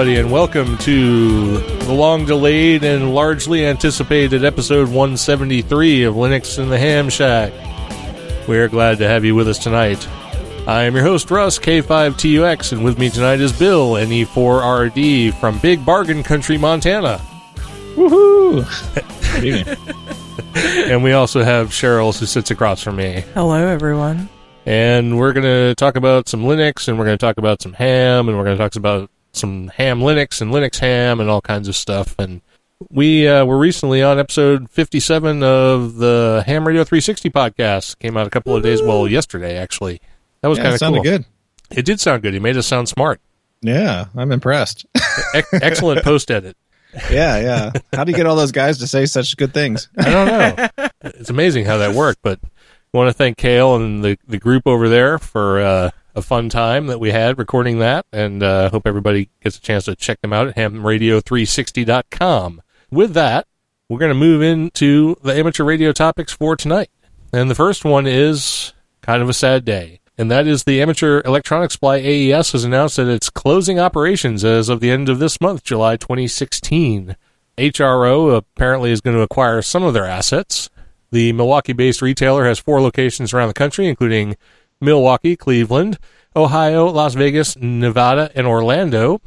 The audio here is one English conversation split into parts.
Everybody, and welcome to the long delayed and largely anticipated episode 173 of Linux in the Ham Shack. We are glad to have you with us tonight. I am your host, Russ, K5TUX, and with me tonight is Bill, NE4RD, from Big Bargain Country, Montana. Woohoo! And we also have Cheryl, who sits across from me. Hello, everyone. and we're going to talk about some Linux, and we're going to talk about some ham, and we're going to talk about some ham Linux and Linux ham and all kinds of stuff. And we uh, were recently on episode 57 of the Ham Radio 360 podcast. Came out a couple of days, well, yesterday actually. That was Yeah, kind of sounded cool. good. It did sound good. He made us sound smart. Yeah, I'm impressed. Excellent post edit. yeah, yeah. How do you get all those guys to say such good things? I don't know. it's amazing how that worked, but I want to thank Kale and the, the group over there for uh, a fun time that we had recording that, and uh, hope everybody gets a chance to check them out at hamradio360.com. With that, we're going to move into the amateur radio topics for tonight. And the first one is kind of a sad day. And that is the Amateur Electronics Supply AES has announced that it's closing operations as of the end of this month, July 2016. HRO apparently is going to acquire some of their assets. The Milwaukee based retailer has four locations around the country, including Milwaukee, Cleveland, Ohio, Las Vegas, Nevada, and Orlando.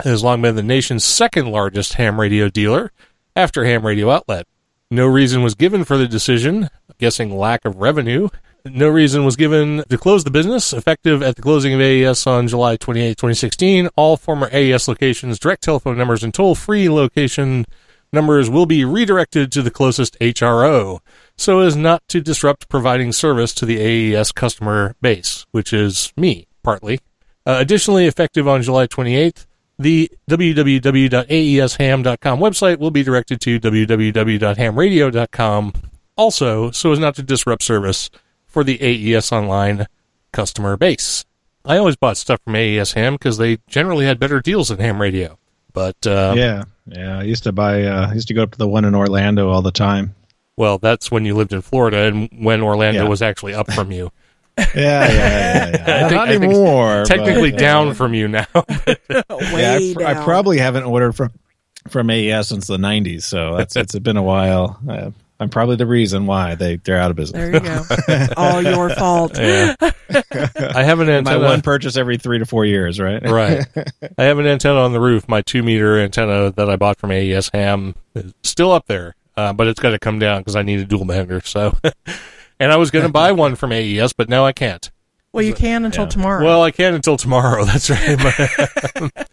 It has long been the nation's second largest ham radio dealer after Ham Radio Outlet. No reason was given for the decision, guessing lack of revenue. No reason was given to close the business. Effective at the closing of AES on July 28, 2016, all former AES locations, direct telephone numbers, and toll free location numbers will be redirected to the closest HRO so as not to disrupt providing service to the AES customer base, which is me, partly. Uh, additionally, effective on July 28th, the www.aesham.com website will be directed to www.hamradio.com also so as not to disrupt service for the AES Online customer base. I always bought stuff from AES Ham because they generally had better deals than Ham Radio. But, uh, yeah, yeah. I used to buy. Uh, I used to go up to the one in Orlando all the time. Well, that's when you lived in Florida and when Orlando Yeah. was actually up from you. Yeah, yeah, yeah. yeah, yeah. I think- Not I think anymore. Technically but, down from you now. Yeah, I, Way pr- I probably haven't ordered from from AES since the '90s, so that's it's been a while. Uh, I'm probably the reason why they they're out of business. There you go. All your fault. yeah. I have an My one purchase every three to four years, right? right. I have an antenna on the roof. My two meter antenna that I bought from AES Ham is still up there, uh, but it's got to come down because I need a dual bander. So, and I was going to buy one from AES, but now I can't. Well, you can until Yeah. tomorrow. Well, I can't until tomorrow. That's right.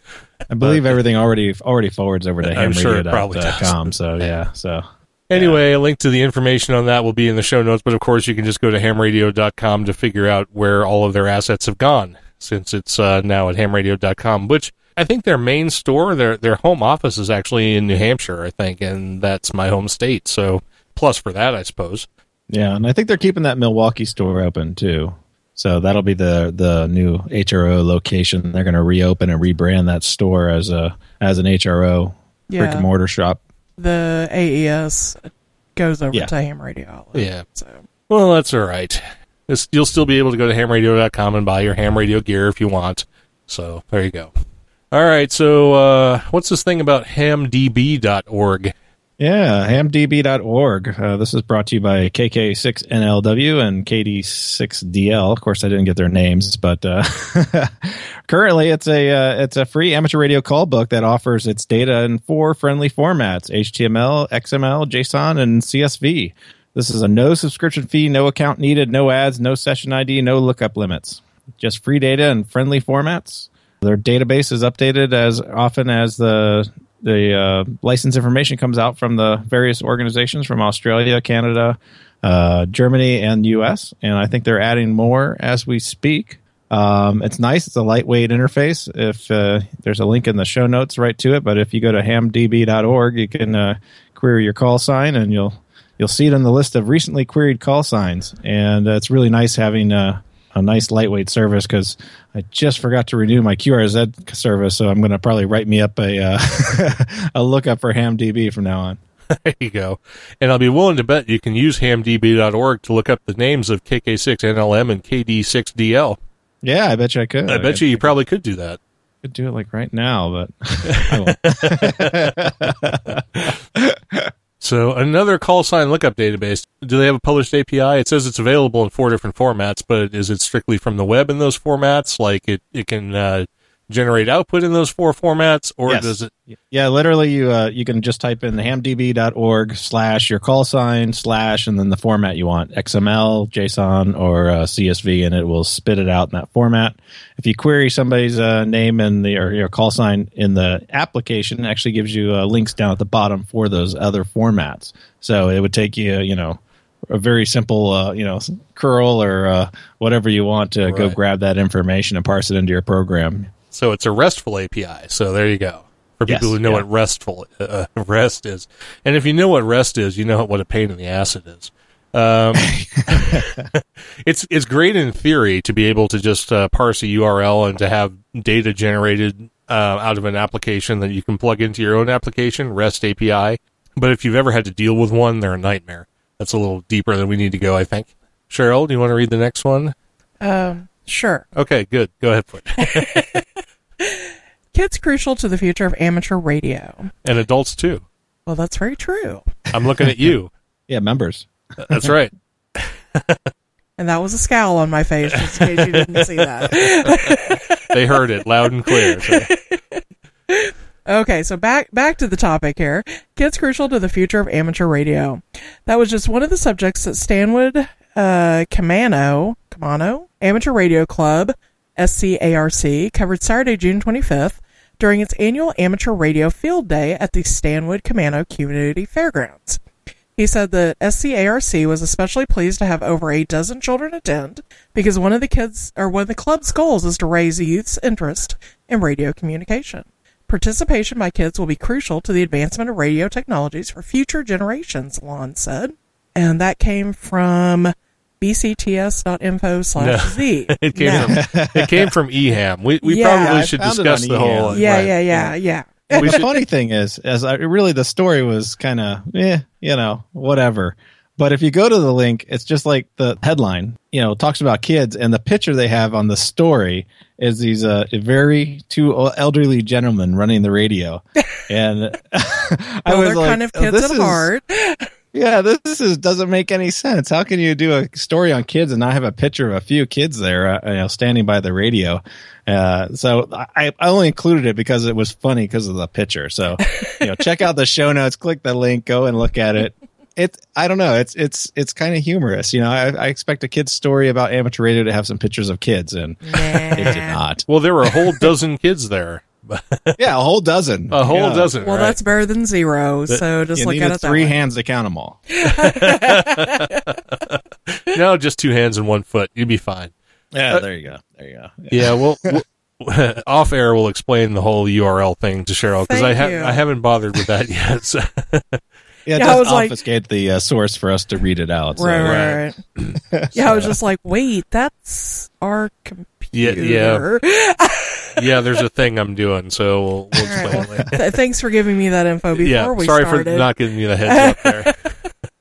I believe everything already already forwards over to I'm sure it probably hamradio.com. does. So yeah, so Anyway, a link to the information on that will be in the show notes, but of course you can just go to hamradio.com to figure out where all of their assets have gone since it's uh, now at hamradio.com, which I think their main store, their their home office is actually in New Hampshire, I think, and that's my home state. So plus for that, I suppose. yeah, and I think they're keeping that Milwaukee store open too. So that'll be the the new HRO location. They're going to reopen and rebrand that store as a as an HRO brick and mortar shop. the AES goes over Yeah. to Ham Radio Outlet. Yeah. So Well, that's all right. It's, you'll still be able to go to hamradio.com and buy your ham radio gear if you want. So there you go. All right. So uh, what's this thing about hamdb.org? Yeah, hamdb.org. Uh, this is brought to you by KK6NLW and KD6DL. Of course, I didn't get their names, but uh, currently it's a uh, it's a free amateur radio call book that offers its data in four friendly formats: HTML, XML, JSON, and CSV. This is a no subscription fee, no account needed, no ads, no session ID, no lookup limits. Just free data in friendly formats. Their database is updated as often as the the uh, license information comes out from the various organizations from Australia, Canada, uh, Germany, and U.S. And I think they're adding more as we speak. Um, it's nice. It's a lightweight interface. If uh, there's a link in the show notes right to it, but if you go to hamdb.org, you can uh, query your call sign, and you'll you'll see it in the list of recently queried call signs. And uh, it's really nice having uh, a nice lightweight service because I just forgot to renew my QRZ service, so I'm going to probably write me up a uh, a lookup for HamDB from now on. there you go. And I'll be willing to bet you can use hamdb.org to look up the names of KK6NLM and KD6DL. Yeah, I bet you I could. I bet you you probably could do that. could do it like right now, but I won't. So another call sign lookup database. Do they have a published API? It says it's available in four different formats, but is it strictly from the web in those formats? Like it, it can uh, generate output in those four formats, or Yes. does it? Yeah, literally, you uh, you can just type in the hamdb.org slash your call sign slash and then the format you want XML, JSON, or uh, CSV, and it will spit it out in that format. If you query somebody's uh, name and the or your call sign in the application, it actually gives you uh, links down at the bottom for those other formats. So it would take you, you know. A very simple, uh, you know, curl or uh, whatever you want to go grab that information and parse it into your program. So it's a RESTful API. So there you go. For Yes, people who know yeah. what RESTful uh, REST is, and if you know what REST is, you know what a pain in the ass it is. Um, it's it's great in theory to be able to just uh, parse a URL and to have data generated uh, out of an application that you can plug into your own application, REST API. But if you've ever had to deal with one, they're a nightmare. That's a little deeper than we need to go, I think. Cheryl, do you want to read the next one? Um, sure. Okay, good. Go ahead, for it. Kids crucial to the future of amateur radio. and adults too. Well, that's very true. I'm looking at you. Yeah, members. That's right. And that was a scowl on my face, just in case you didn't see that. They heard it loud and clear. So. Okay, so back back to the topic here. Kids crucial to the future of amateur radio. That was just one of the subjects that Stanwood uh Camano Camano Amateur Radio Club SCARC covered Saturday, June 25th during its annual amateur radio field day at the Stanwood Camano Community Fairgrounds. He said that SCARC was especially pleased to have over a dozen children attend because one of the kids or one of the club's goals is to raise youth's interest in radio communication. Participation by kids will be crucial to the advancement of radio technologies for future generations, Lon said. And that came from bcts.info slash z. It came Now- from it came from EHAM. We we Yeah, probably should found it discuss on the whole. Yeah, right. yeah, yeah, yeah. We the should- funny thing is, as I really the story was kind of, eh, you know, whatever. But if you go to the link, it's just like the headline, you know, talks about kids, and the picture they have on the story is these uh, very two elderly gentlemen running the radio, and I was they're like, kind of oh, kids this at is- heart. Yeah, this is doesn't make any sense. How can you do a story on kids and not have a picture of a few kids there, uh, you know, standing by the radio? Uh, so I, I only included it because it was funny because of the picture. So, you know, check out the show notes, click the link, go and look at it. It, I don't know. It's, it's, it's kind of humorous. You know, I, I expect a kid's story about amateur radio to have some pictures of kids and it did not. Well, there were a whole dozen kids there. Yeah, a whole dozen. A whole Yeah. dozen. Well, right? that's better than zero. So just look at it that three way. hands to count them all. no, just two hands and one foot. You'd be fine. Yeah, there you go. There you go. Yeah, well, we'll off air we'll explain the whole URL thing to Cheryl because I Thank ha- you. I haven't bothered with that yet. So. Yeah, it Yeah, I does was like- obfuscate the uh, source for us to read it out. So. Right, right, right. yeah, I was just like, wait, that's our computer. yeah. yeah, there's a thing I'm doing, so we'll, we'll explain it later. Thanks for giving me that info before Yeah, we sorry started. for not giving you the heads up there.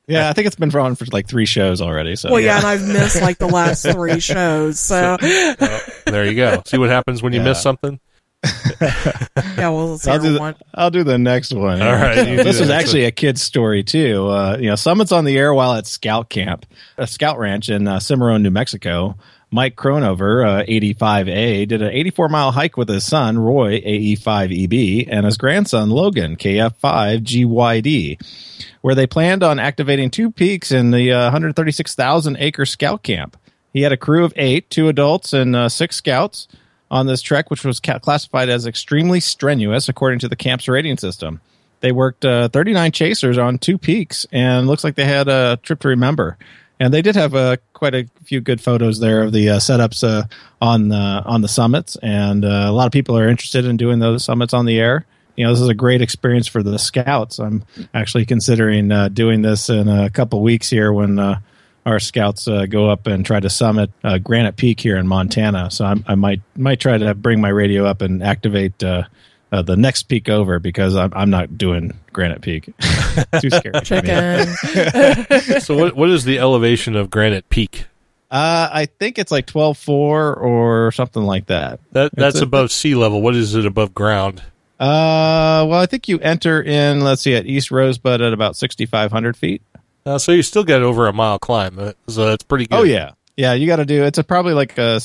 Yeah, I think it's been on for like three shows already. So well, yeah, and I've missed like the last three shows. So, Well, there you go. See what happens when you Yeah. miss something? yeah, well, let's I'll do the, one. I'll do the next one. All right, you this is next actually a kid's story too. Uh, you know, Summit's on the air while at Scout Camp, a Scout Ranch in uh, Cimarron, New Mexico. Mike Cronover, uh, 85A, did an 84 mile hike with his son, Roy, AE5EB, and his grandson, Logan, KF5GYD, where they planned on activating two peaks in the uh, 136,000 acre scout camp. He had a crew of eight, two adults, and uh, six scouts on this trek, which was ca- classified as extremely strenuous according to the camp's rating system. They worked uh, 39 chasers on two peaks, and looks like they had a trip to remember. And they did have uh, quite a few good photos there of the uh, setups uh, on the on the summits, and uh, a lot of people are interested in doing those summits on the air. You know, this is a great experience for the scouts. I'm actually considering uh, doing this in a couple weeks here when uh, our scouts go up and try to summit Granite Peak here in Montana. So I'm, I might might try to bring my radio up and activate uh, the next peak over because I'm, I'm not doing Granite Peak. Too scary. for me. Chicken. so what what is the elevation of Granite Peak? Uh, I think it's like twelve four or something like that. That that's a- above sea level. What is it above ground? Uh, well, I think you enter in. Let's see, at East Rosebud at about sixty five hundred feet. Uh, so you still get over a mile climb. Uh, So that's pretty good. Oh yeah, yeah. You got to do. It's a probably like a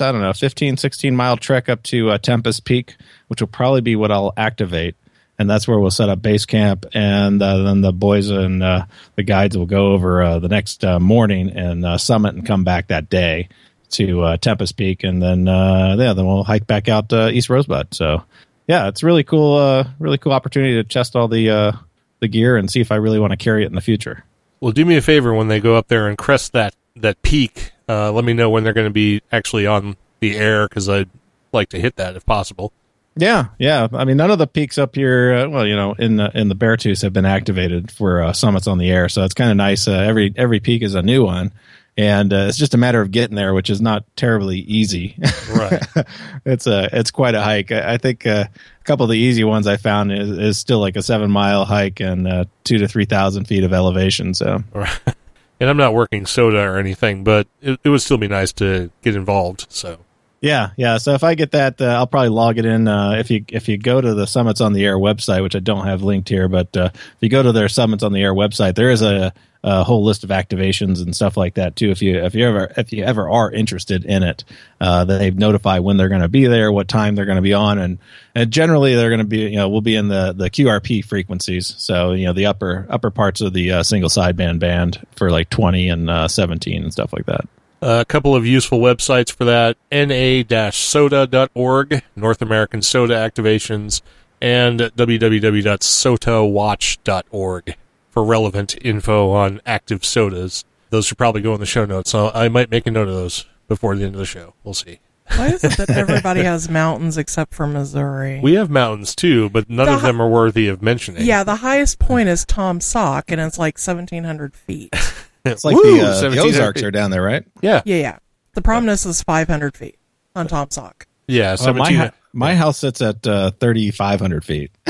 I don't know 15, 16 mile trek up to uh, Tempest Peak, which will probably be what I'll activate, and that's where we'll set up base camp, and uh, then the boys and uh, the guides will go over uh, the next uh, morning and uh, summit and come back that day to Tempest Peak, and then yeah, then we'll hike back out East Rosebud. So yeah, it's really cool. Really cool opportunity to test all the the gear and see if I really want to carry it in the future. Well, do me a favor when they go up there and crest that that peak. Uh, let me know when they're going to be actually on the air because I'd like to hit that if possible. Yeah, yeah. I mean, none of the peaks up here, uh, well, you know, in the in the Beartooth have been activated for uh, summits on the air, so it's kind of nice. Uh, every every peak is a new one, and uh, it's just a matter of getting there, which is not terribly easy. Right. it's a it's quite a hike. I, I think uh, a couple of the easy ones I found is, is still like a seven mile hike and uh, two to three thousand feet of elevation. So and I'm not working SOTA or anything, but it, it would still be nice to get involved. So Yeah, yeah. So if I get that, uh, I'll probably log it in. Uh, if you if you go to the Summits on the Air website, which I don't have linked here, but uh, if you go to their Summits on the Air website, there is a, a whole list of activations and stuff like that too. If you if you ever if you ever are interested in it, uh, they notify when they're going to be there, what time they're going to be on, and, and generally they're going to be you know we'll be in the the QRP frequencies. So you know the upper upper parts of the uh, single sideband band for like twenty and uh, seventeen and stuff like that. a couple of useful websites for that: na-sota.org, North American SOTA Activations, and www.sotawatch.org for relevant info on active SOTAs. Those should probably go in the show notes. So I might make a note of those before the end of the show. We'll see. Why is it that everybody has mountains except for Missouri? We have mountains too, but none The of them are worthy of mentioning. yeah, the highest point is Taum Sauk, and it's like 1,700 feet. It's like Woo! the, uh, the 1700 Ozarks are down there, right? Yeah, Yeah, yeah. The prominence is 500 feet on Taum Sauk. yeah. Well, my, my house sits at uh, 3,500 feet.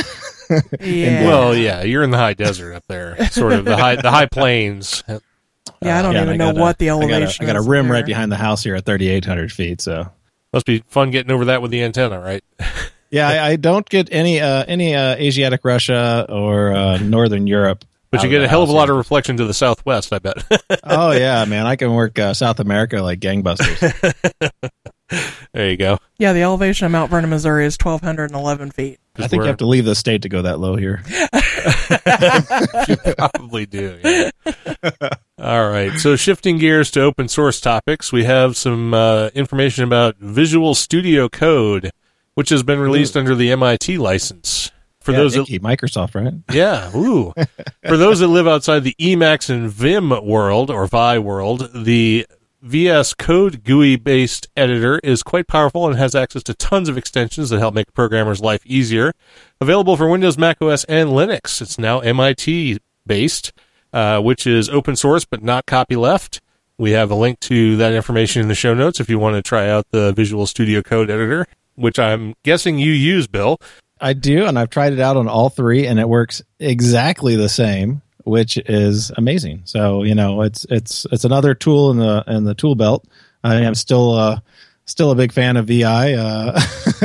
Yeah. well, yeah, you're in the high desert up there, sort of the high the high plains. yeah, I don't Yeah, even I know got a- what the I got a- elevation I got a, rim there. right behind the house here at 3,800 feet. So Must be fun getting over that with the antenna, right? yeah, I, I don't get any uh, any uh, Asiatic Russia or uh, Northern Europe. But you get a hell of a lot of reflection to the southwest, I bet. oh yeah, man, I can work uh, South America like gangbusters. there you go. Yeah, the elevation of Mount Vernon, Missouri is 1,211 feet. I think you have to leave the state to go that low here. probably do. yeah. All right. So shifting gears to open source topics, we have some uh, information about Visual Studio Code, which has been released under the MIT license. For Yeah, those that Nicky, Microsoft, right? Yeah, ooh. For those that live outside the Emacs and Vim world or Vi world, the VS Code GUI based editor is quite powerful and has access to tons of extensions that help make a programmer's life easier. Available for Windows, Mac OS, and Linux. It's now MIT based, uh, which is open source but not copyleft. We have a link to that information in the show notes if you want to try out the Visual Studio Code editor, which I'm guessing you use, Bill. I do, and I've tried it out on all three, and it works exactly the same, which is amazing. So you know, it's it's it's another tool in the in the tool belt. I am still uh, still a big fan of VI uh,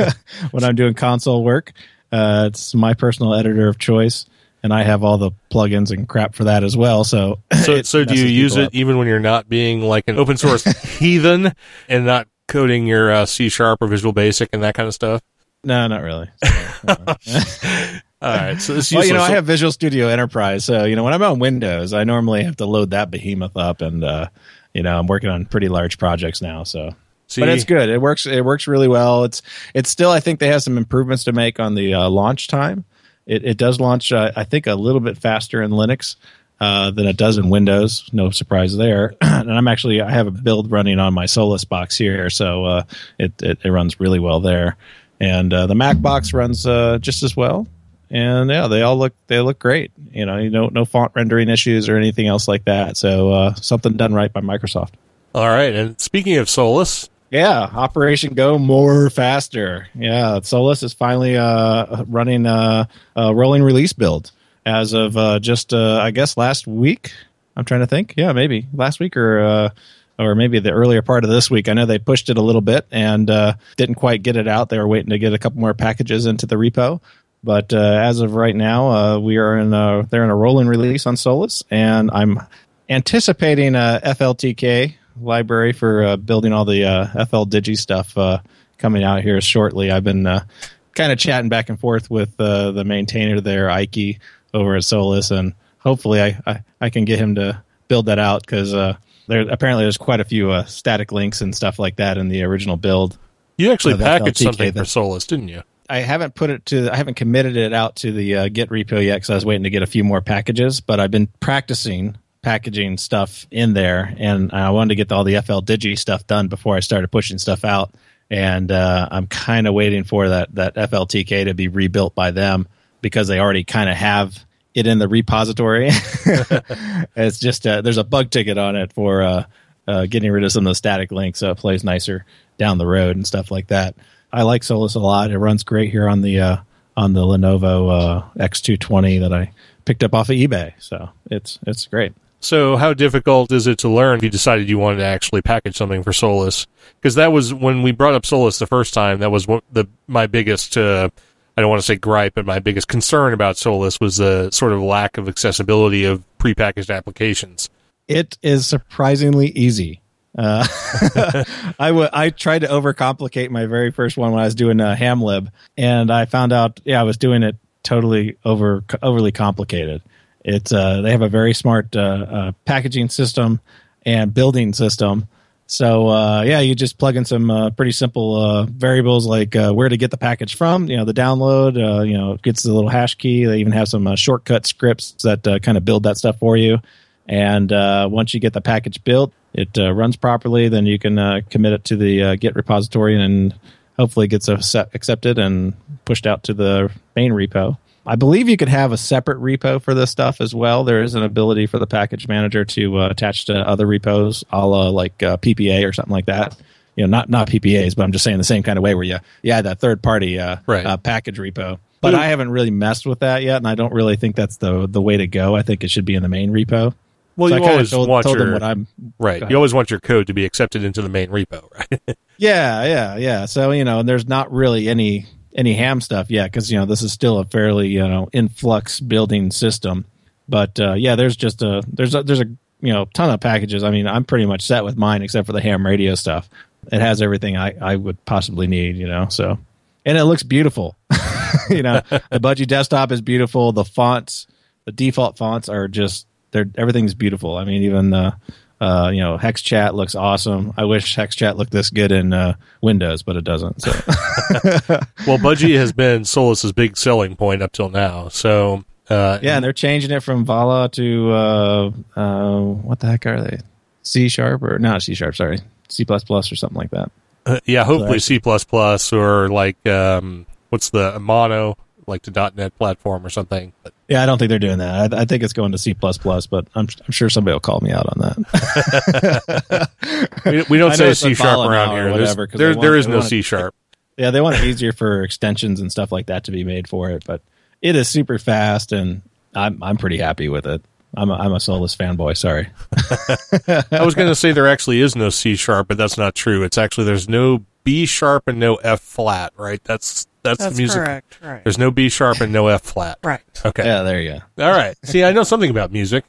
when I'm doing console work. Uh, it's my personal editor of choice, and I have all the plugins and crap for that as well. So So, so do you use it up. even when you're not being like an open source heathen and not coding your uh, C sharp or Visual Basic and that kind of stuff? No, not really. All right, so it's well, you know. I have Visual Studio Enterprise, so you know, when I'm on Windows, I normally have to load that behemoth up, and uh, you know, I'm working on pretty large projects now, so. See, But it's good. It works. It works really well. It's it's still. I think they have some improvements to make on the uh, launch time. It it does launch. Uh, I think a little bit faster in Linux, uh, than it does in Windows. No surprise there. and I'm actually I have a build running on my Solus box here, so uh, it, it, it runs really well there. And uh, the Mac box runs uh, just as well. And yeah, they all look they look great. You know, you know, no font rendering issues or anything else like that. So uh, something done right by Microsoft. All right. And speaking of Solus, yeah, Operation Go more faster. Yeah, Solus is finally uh, running a, a rolling release build as of uh, just uh, I guess last week. I'm trying to think. Yeah, maybe last week or uh, or maybe the earlier part of this week. I know they pushed it a little bit and uh, didn't quite get it out. They were waiting to get a couple more packages into the repo. But uh, as of right now, uh, we are in a, they're in a rolling release on Solus, and I'm anticipating a FLTK library for uh, building all the uh, FL Digi stuff uh, coming out here shortly. I've been uh, kind of chatting back and forth with uh, the maintainer there, Ike, over at Solus, and hopefully I, I, I can get him to build that out because uh, there apparently there's quite a few static links and stuff like that in the original build. You actually packaged something for Solus, didn't you? I haven't put it to I haven't committed it out to the uh, Git repo yet because I was waiting to get a few more packages. But I've been practicing packaging stuff in there, and I wanted to get all the FL Digi stuff done before I started pushing stuff out. And uh, I'm kind of waiting for that that FLTK to be rebuilt by them because they already kind of have it in the repository. it's just uh, there's a bug ticket on it for uh, uh, getting rid of some of the static links, so it plays nicer down the road and stuff like that. I like Solus a lot. It runs great here on the uh, on the Lenovo uh, X220 that I picked up off of eBay. So it's it's great. So, how difficult is it to learn if you decided you wanted to actually package something for Solus? Because that was when we brought up Solus the first time. That was the my biggest. Uh, I don't want to say gripe, but my biggest concern about Solus was the sort of lack of accessibility of prepackaged applications. It is surprisingly easy. Uh, I, w- I tried to overcomplicate my very first one when I was doing a Hamlib, and I found out, yeah, I was doing it totally over overly complicated. It's uh, they have a very smart uh, uh, packaging system and building system. So uh, yeah, you just plug in some uh, pretty simple uh, variables like where to get the package from. You know, the download. you know, gets the little hash key. They even have some shortcut scripts that kind of build that stuff for you. And once you get the package built, it runs properly. Then you can commit it to the Git repository and hopefully gets accepted and pushed out to the main repo. I believe you could have a separate repo for this stuff as well. There is an ability for the package manager to uh, attach to other repos, a la like uh, PPA or something like that. You know, not not PPAs, but I'm just saying the same kind of way where you add that third party uh, right. uh, package repo. But I haven't really messed with that yet, and I don't really think that's the the way to go. I think it should be in the main repo. Well, so you always told, want told your what I'm right. You always want your code to be accepted into the main repo, right? yeah, yeah, yeah. So you know, and there's not really any any ham stuff yet because you know this is still a fairly you know influx building system. But uh, yeah, there's just a there's a there's a you know ton of packages. I mean, I'm pretty much set with mine except for the ham radio stuff. It has everything I I would possibly need. You know, so and it looks beautiful. you know, the Budgie desktop is beautiful. The fonts, the default fonts are just they're everything's beautiful. I mean, even the uh, you know, Hex Chat looks awesome. I wish Hex Chat looked this good in uh, Windows, but it doesn't. So. well, Budgie has been Solus's big selling point up till now. So uh, yeah, and they're changing it from Vala to uh, uh, what the heck are they? C sharp or not C sharp? Sorry, C plus plus or something like that. Uh, yeah, hopefully C plus plus or like um, what's the mono like to .NET platform or something. But, yeah, I don't think they're doing that. I, I think it's going to C++, but I'm, I'm sure somebody will call me out on that. we, we, don't say C sharp around here. Whatever, there, want, there is no C sharp. Yeah, they want it easier for extensions and stuff like that to be made for it, but it is super fast, and I'm I'm pretty happy with it. I'm a, I'm a Solus fanboy. Sorry. I was going to say there actually is no C sharp, but that's not true. It's actually there's no B sharp and no F flat. Right? That's that's, that's the music. Correct. Right. There's no B sharp and no F flat. Right. Okay. Yeah, there you go. All right. See, I know something about music.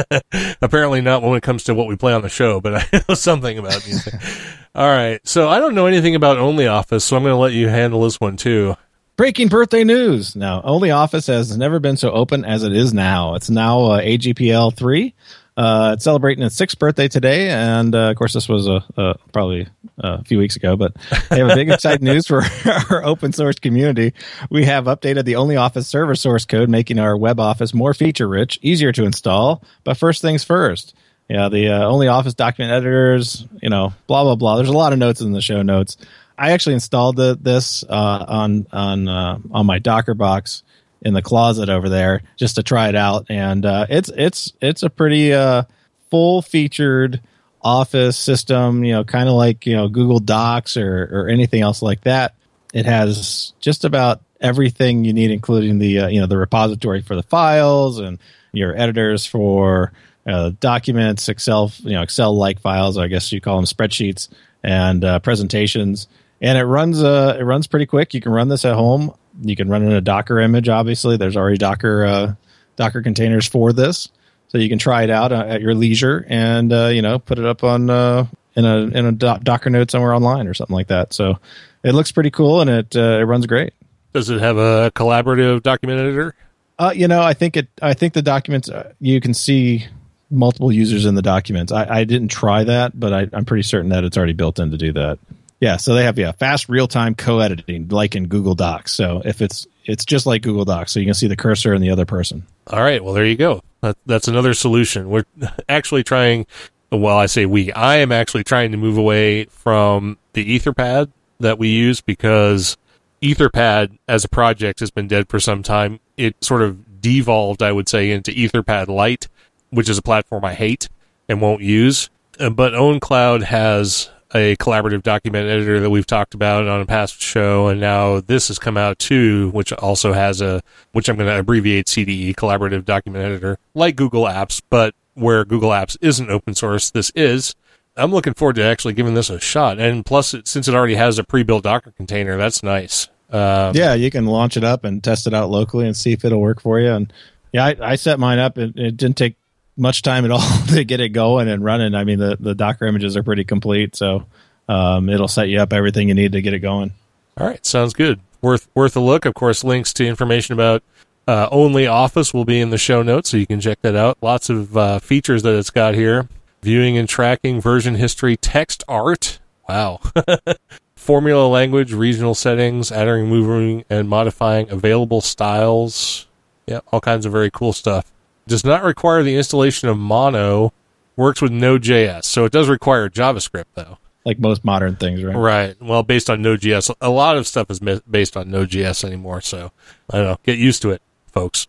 Apparently not when it comes to what we play on the show, but I know something about music. All right. So I don't know anything about Only Office, so I'm going to let you handle this one too. Breaking birthday news. Now, Only Office has never been so open as it is now. It's now uh, AGPL 3. Uh, it's celebrating its sixth birthday today, and uh, of course, this was a, a probably a few weeks ago. But they have a big exciting news for our open source community. We have updated the OnlyOffice server source code, making our web office more feature rich, easier to install. But first things first. Yeah, the uh, OnlyOffice document editors, you know, blah blah blah. There's a lot of notes in the show notes. I actually installed the, this uh, on on uh, on my Docker box in the closet over there just to try it out, and uh, it's it's it's a pretty uh, full featured Office system. You know, kind of like you know Google Docs or or anything else like that. It has just about everything you need, including the uh, you know the repository for the files and your editors for uh, documents, Excel you know Excel like files. I guess you call them spreadsheets and uh, presentations. And it runs uh, it runs pretty quick. You can run this at home you can run in a Docker image. Obviously, there's already Docker uh, Docker containers for this, so you can try it out uh, at your leisure and uh, you know put it up on uh, in a in a Docker node somewhere online or something like that. So it looks pretty cool and it uh, it runs great. Does it have a collaborative document editor? Uh, you know, I think it. I think the documents you can see multiple users in the documents. I, I didn't try that, but I, I'm pretty certain that it's already built in to do that. Yeah, so they have yeah fast real time co-editing like in Google Docs. So if it's it's just like Google Docs, so you can see the cursor and the other person. All right, well there you go. That, that's another solution. We're actually trying. Well, I say we. I am actually trying to move away from the Etherpad that we use because Etherpad as a project has been dead for some time. It sort of devolved, I would say, into Etherpad Lite, which is a platform I hate and won't use. Uh, but OwnCloud has a collaborative document editor that we've talked about on a past show, and now this has come out too, which also has a, which I'm going to abbreviate CDE, collaborative document editor, like Google Apps, but where Google Apps isn't open source, this is. I'm looking forward to actually giving this a shot, and plus, since it already has a pre-built Docker container, that's nice. Um, yeah, you can launch it up and test it out locally and see if it'll work for you. And yeah, I, I set mine up. It, it didn't take much time at all to get it going and running. I mean, the, the Docker images are pretty complete, so um, it'll set you up everything you need to get it going. All right, sounds good. Worth worth a look. Of course, links to information about uh, OnlyOffice will be in the show notes, so you can check that out. Lots of uh, features that it's got here: viewing and tracking, version history, text art. Wow. Formula language, regional settings, adding, moving, and modifying available styles. Yeah, all kinds of very cool stuff does not require the installation of Mono, works with Node.js. So it does require JavaScript, though. Like most modern things, right? Right. Well, based on Node.js. A lot of stuff is based on Node.js anymore. So I don't know. Get used to it, folks.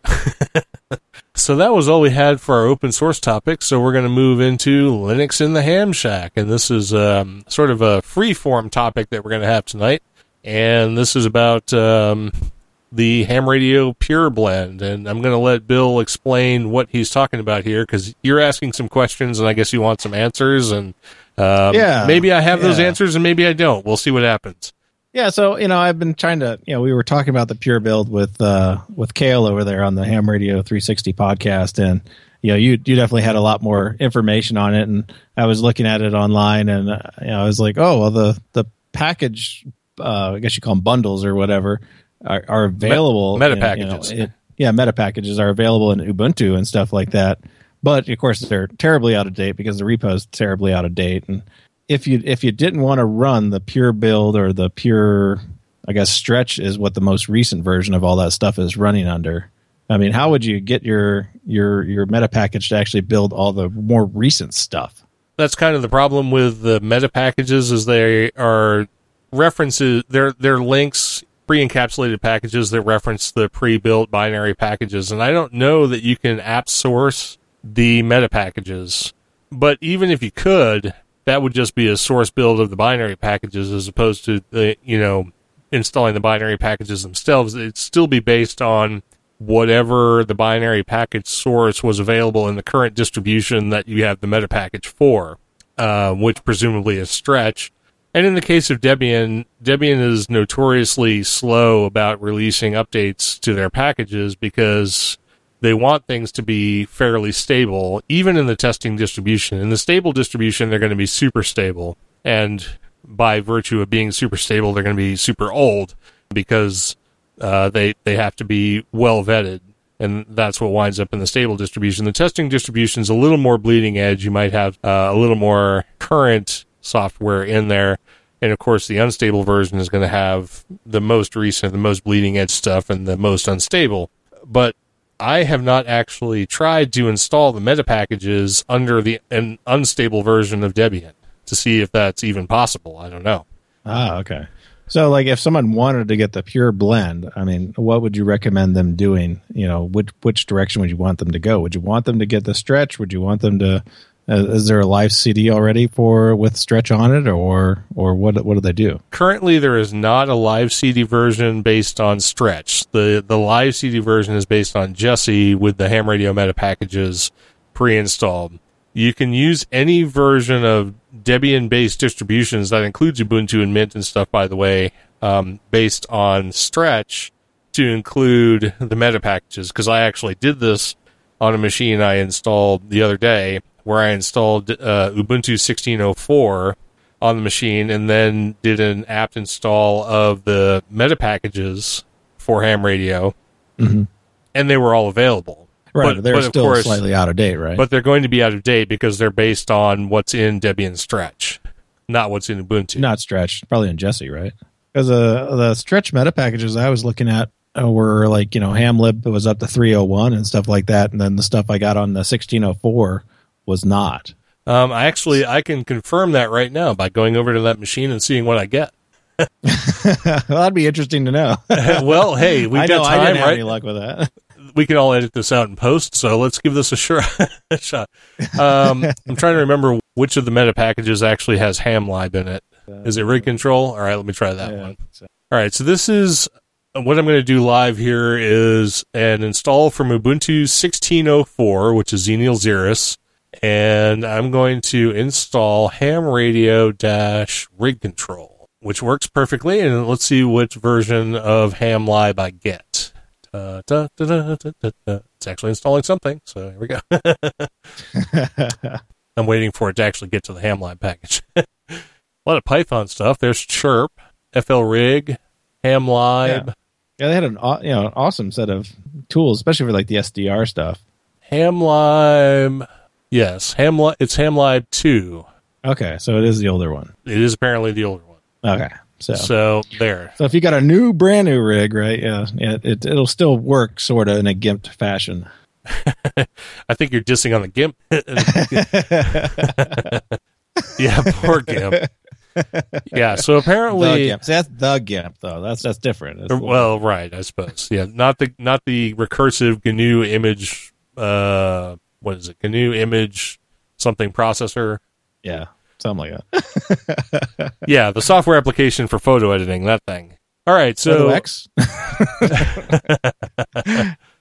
so that was all we had for our open source topic. So we're going to move into Linux in the Ham Shack. And this is um, sort of a free form topic that we're going to have tonight. And this is about um, the ham radio pure blend. And i'm going to let bill explain what he's talking about here because you're asking some questions and i guess you want some answers and um, yeah. maybe i have yeah. those answers and maybe i don't. We'll see what happens. Yeah so you know i've been trying to you know we were talking about the pure blend with uh with kale over there on the ham radio 360 podcast and you know you you definitely had a lot more information on it and i was looking at it online and uh, you know i was like oh well the the package uh, I guess you call them bundles or whatever are, are available. Meta, packages. You know, it, yeah, meta packages are available in Ubuntu and stuff like that. But of course, they're terribly out of date because the repo is terribly out of date. And if you if you didn't want to run the pure blend or the pure, I guess stretch is what the most recent version of all that stuff is running under. I mean, how would you get your your your meta package to actually build all the more recent stuff? That's kind of the problem with the meta packages is they are references they're they're links pre-encapsulated packages that reference the pre-built binary packages, and I don't know that you can app source the meta packages. But even if you could, that would just be a source build of the binary packages as opposed to the you know installing the binary packages themselves. It'd still be based on whatever the binary package source was available in the current distribution that you have the meta package for, uh, which presumably is Stretch. And in the case of Debian, Debian is notoriously slow about releasing updates to their packages because they want things to be fairly stable, even in the testing distribution. In the stable distribution, they're going to be super stable. And by virtue of being super stable, they're going to be super old because uh, they, they have to be well vetted. and that's what winds up in the stable distribution. The testing distribution is a little more bleeding edge. You might have uh, a little more current software in there. And of course, the unstable version is going to have the most recent, the most bleeding edge stuff, and the most unstable. But I have not actually tried to install the meta packages under the an unstable version of Debian to see if that's even possible. I don't know. Ah, okay. So, like, if someone wanted to get the pure blend, I mean, what would you recommend them doing? You know, which which direction would you want them to go? Would you want them to get the stretch? Would you want them to? Uh, is there a live CD already for with stretch on it, or or what? What do they do? Currently, there is not a live CD version based on Stretch. the The live CD version is based on Jessie with the ham radio meta packages pre-installed. You can use any version of Debian based distributions that includes Ubuntu and Mint and stuff, by the way, um, based on Stretch to include the meta packages. Because I actually did this on a machine I installed the other day where I installed uh, Ubuntu 16.04 on the machine and then did an apt install of the meta packages for ham radio. Mhm. And they were all available. Right, But- they're but of still course- slightly out of date, right? But they're going to be out of date because they're based on what's in Debian Stretch, not what's in Ubuntu. not stretch, probably in Jessie, right? Because uh, the stretch meta packages I was looking at uh, were like you know Hamlib was up to 301 and stuff like that, and then the stuff I got on the 1604 was not. Um, I actually I can confirm that right now by going over to that machine and seeing what I get. well, that'd be interesting to know. well, hey, we've I know got I time, didn't have any luck with that. we can all edit this out in post, so let's give this a sure a shot. Um, I'm trying to remember which of the meta packages actually has HamLib in it. Is it rig control? All right, let me try that Yeah, one. so- All right, so this is what I'm going to do live here is an install from Ubuntu 16.04, which is Xenial Xerus, and I'm going to install Ham Radio dash Rig Control, which works perfectly. And let's see which version of Hamlib I get. Da, da, da. It's actually installing something, so here we go. I'm waiting for it to actually get to the Hamlib package. a lot of Python stuff. There's Chirp, FL Rig, Hamlib. yeah, they had an you know an awesome set of tools, especially for like the SDR stuff. HamLib, yes, HamLib. It's HamLib two. Okay, so it is the older one. It is apparently the older one. Okay, so so, there. So if you got a new brand new rig, right? Yeah, yeah, it it'll still work sort of in a gimped fashion. I think you're dissing on the GIMP. yeah, poor GIMP. Yeah, so The apparently, gimp. See, that's the gimp though. That's that's different. That's well, right, I suppose. Yeah, not the not the recursive GNU image. Uh, what is it? GNU image something processor. yeah, something like that. Yeah, the software application for photo editing. That thing. All right, so X.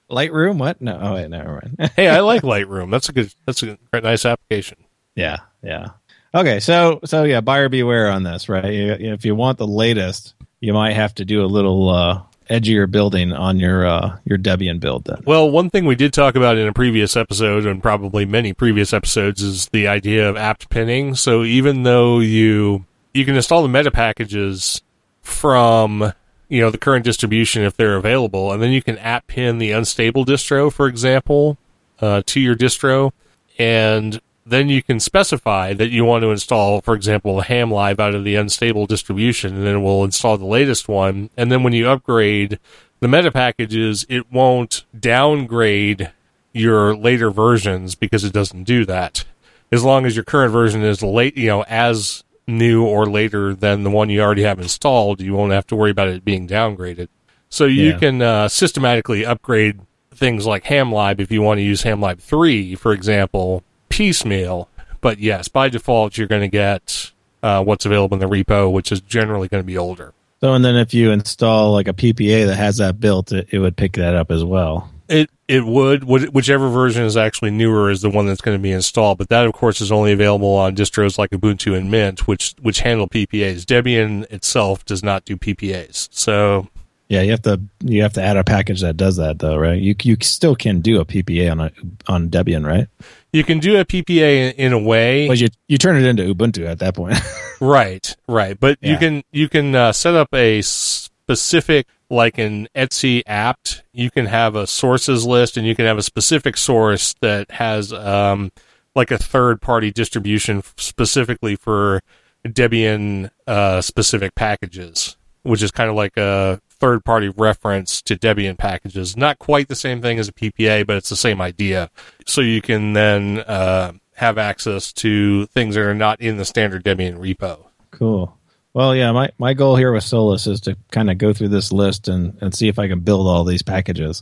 Lightroom? What? No. Oh wait, never mind. hey, I like Lightroom. That's a good. That's a nice application. yeah, yeah. Okay, so so yeah, buyer beware on this, right? If you want the latest, you might have to do a little uh, edgier building on your uh, your Debian build. Then. Well, one thing we did talk about in a previous episode, and probably many previous episodes, is the idea of apt pinning. So even though you you can install the meta packages from you know the current distribution if they're available, and then you can apt pin the unstable distro, for example, uh, to your distro, and then you can specify that you want to install, for example, Hamlib out of the unstable distribution, and then we'll install the latest one. And then when you upgrade the meta packages, it won't downgrade your later versions because it doesn't do that. As long as your current version is late, you know, as new or later than the one you already have installed, you won't have to worry about it being downgraded. So you Yeah. can uh, systematically upgrade things like HamLib if you want to use HamLib 3, for example, piecemeal. But yes, by default, you're going to get uh, what's available in the repo, which is generally going to be older. So and then if you install like a PPA that has that built, it, it would pick that up as well. It it would whichever version is actually newer is the one that's going to be installed. But that, of course, is only available on distros like Ubuntu and Mint, which which handle PPAs. Debian itself does not do PPAs. So Yeah, you have to you have to add a package that does that though, right? You you still can do a PPA on a, on Debian, right? you can do a PPA in, in a way. But you you turn it into Ubuntu at that point. Right, right. But you can you can uh, set up a specific like an Etsy apt, you can have a sources list and you can have a specific source that has um, like a third party distribution specifically for Debian uh, specific packages, which is kind of like a third party reference to Debian packages. Not quite the same thing as a PPA, but it's the same idea. So you can then uh, have access to things that are not in the standard Debian repo. Cool. Well, yeah, my, my goal here with Solus is to kind of go through this list and, and see if I can build all these packages.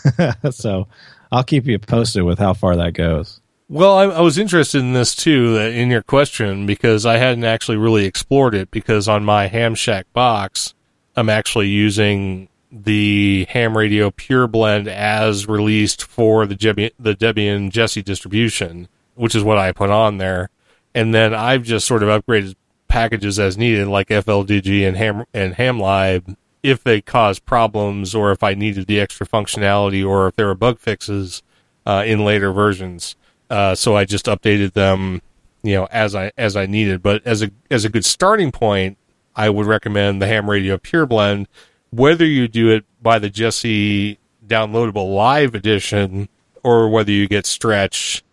so I'll keep you posted with how far that goes. Well, I, I, was interested in this too, in your question, because I hadn't actually really explored it. Because on my Ham Shack box, I'm actually using the Ham Radio Pure Blend as released for the Debian, the Debian Jessie distribution, which is what I put on there. And then I've just sort of upgraded packages as needed, like FLDigi and Ham and Hamlib, if they cause problems or if I needed the extra functionality or if there were bug fixes uh, in later versions. Uh, so I just updated them, you know, as I as I needed. But as a as a good starting point, I would recommend the Ham Radio Pure Blend. Whether you do it by the Jessie downloadable live edition or whether you get Stretch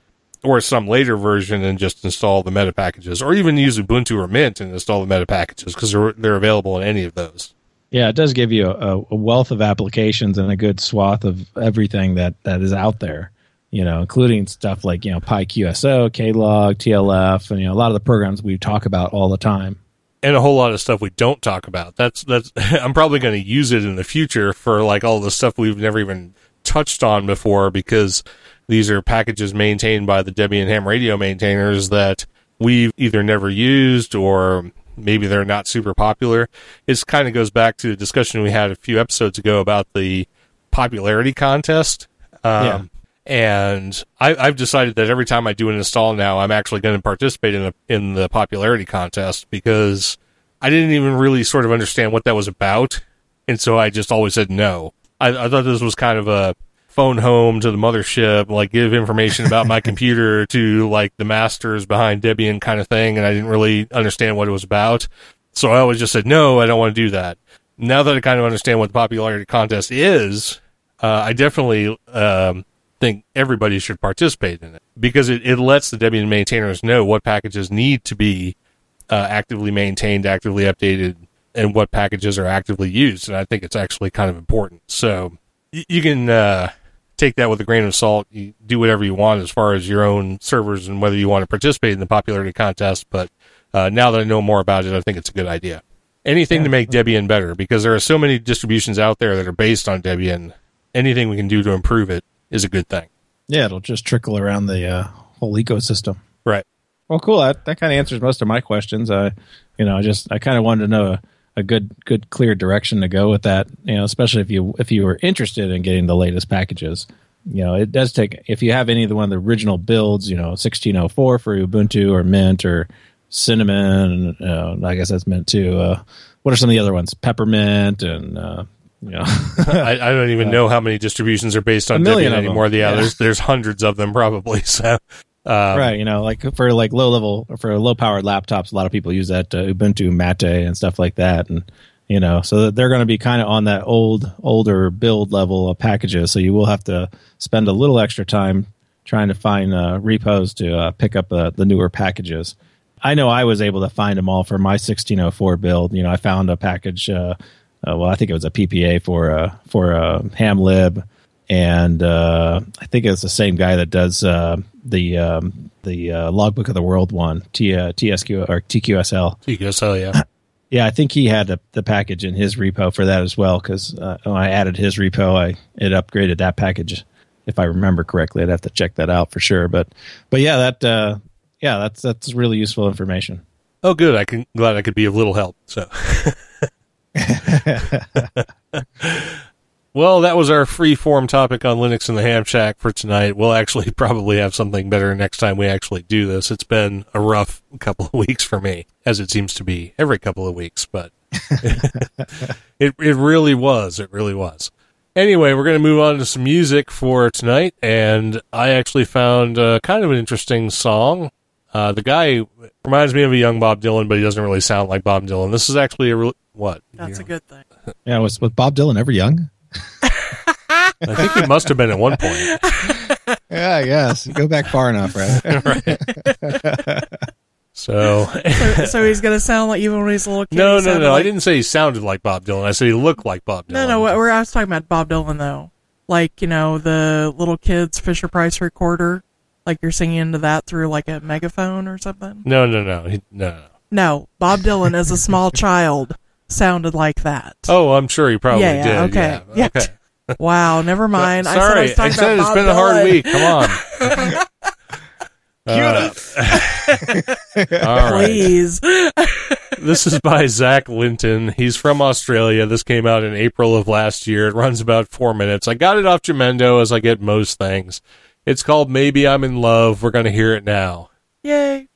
or some later version and just install the meta packages, or even use Ubuntu or Mint and install the meta packages because they're they're available in any of those. Yeah, it does give you a, a wealth of applications and a good swath of everything that that is out there you know, including stuff like, you know, PyQSO, Klog, TLF, and, you know, a lot of the programs we talk about all the time. And a whole lot of stuff we don't talk about. That's, that's, I'm probably going to use it in the future for like all the stuff we've never even touched on before because these are packages maintained by the Debian Ham Radio maintainers that we've either never used or maybe they're not super popular. It kind of goes back to the discussion we had a few episodes ago about the popularity contest. Um, yeah. And I, have decided that every time I do an install now, I'm actually going to participate in the in the popularity contest because I didn't even really sort of understand what that was about, and so I just always said no. I, I thought this was kind of a phone home to the mothership, like give information about my computer to like the masters behind Debian kind of thing, and I didn't really understand what it was about. So I always just said no, I don't want to do that. Now that I kind of understand what the popularity contest is, uh, I definitely um, think everybody should participate in it because it, it lets the Debian maintainers know what packages need to be uh, actively maintained, actively updated, and what packages are actively used. And I think it's actually kind of important. So y- you can uh, take that with a grain of salt. You do whatever you want as far as your own servers and whether you want to participate in the popularity contest. But uh, now that I know more about it, I think it's a good idea. Anything yeah. to make Debian better because there are so many distributions out there that are based on Debian. Anything we can do to improve it is a good thing. Yeah, it'll just trickle around the uh, whole ecosystem. Right. Well, cool. That that kind of answers most of my questions. I, you know, I just I kind of wanted to know a, a, good good clear direction to go with that. You know, especially if you if you were interested in getting the latest packages. You know, it does take if you have any of the one of the original builds. You know, 1604 for Ubuntu or Mint or Cinnamon. Uh, I guess that's Mint too. Uh, what are some of the other ones? Peppermint and uh, yeah, I, I, don't even know how many distributions are based on Debian anymore. Yeah, yeah, there's there's hundreds of them probably. So, um, right, you know, like for like low level for low powered laptops, a lot of people use that uh, Ubuntu Mate and stuff like that, and you know, so they're going to be kind of on that old older build level of packages. So you will have to spend a little extra time trying to find uh, repos to uh, pick up uh, the newer packages. I know I was able to find them all for my 1604 build. You know, I found a package uh, uh, well, I think it was a PPA for uh, for uh, Hamlib, and uh, I think it's the same guy that does uh, the um, the uh, Logbook of the World one, T, TSQ or TQSL. TQSL, yeah. Yeah, I think he had a, the package in his repo for that as well. Because when I added his repo, I it upgraded that package. If I remember correctly, I'd have to check that out for sure. But but yeah, that yeah, that's that's really useful information. Oh, good. I can glad I could be of little help. So. well, that was our free form topic on Linux and the Ham Shack for tonight. We'll actually probably have something better next time we actually do this. It's been a rough couple of weeks for me, as it seems to be every couple of weeks, but it it really was. It really was. Anyway, we're going to move on to some music for tonight, and I actually found uh, kind of an interesting song. Uh, the guy reminds me of a young Bob Dylan, but he doesn't really sound like Bob Dylan. This is actually a re- what? That's a good thing. Yeah, was was Bob Dylan ever young? I think he must have been at one point. Yeah, yes. Go back far enough, right? So so, so he's gonna sound like even when he's a little kid. no, he no, sounded no. I didn't say he sounded like Bob Dylan. I said he looked like Bob Dylan. No, no. Where I was talking about Bob Dylan though, like you know the little kids Fisher Price recorder, like you're singing into that through like a megaphone or something. no, no, no. He, no, no. No, Bob Dylan as a small child sounded like that. Oh, I'm sure he probably Yeah, yeah, did. okay. Yeah. Yeah. Okay. Wow, never mind. Sorry, I said I was talking it's about been Bob a hard week. Come on. Uh, all right. Please. This is by Zach Linton. He's from Australia. This came out in April of last year. It runs about four minutes. I got it off Jamendo as I get most things. It's called Maybe I'm in Love. We're going to hear it now. Yay.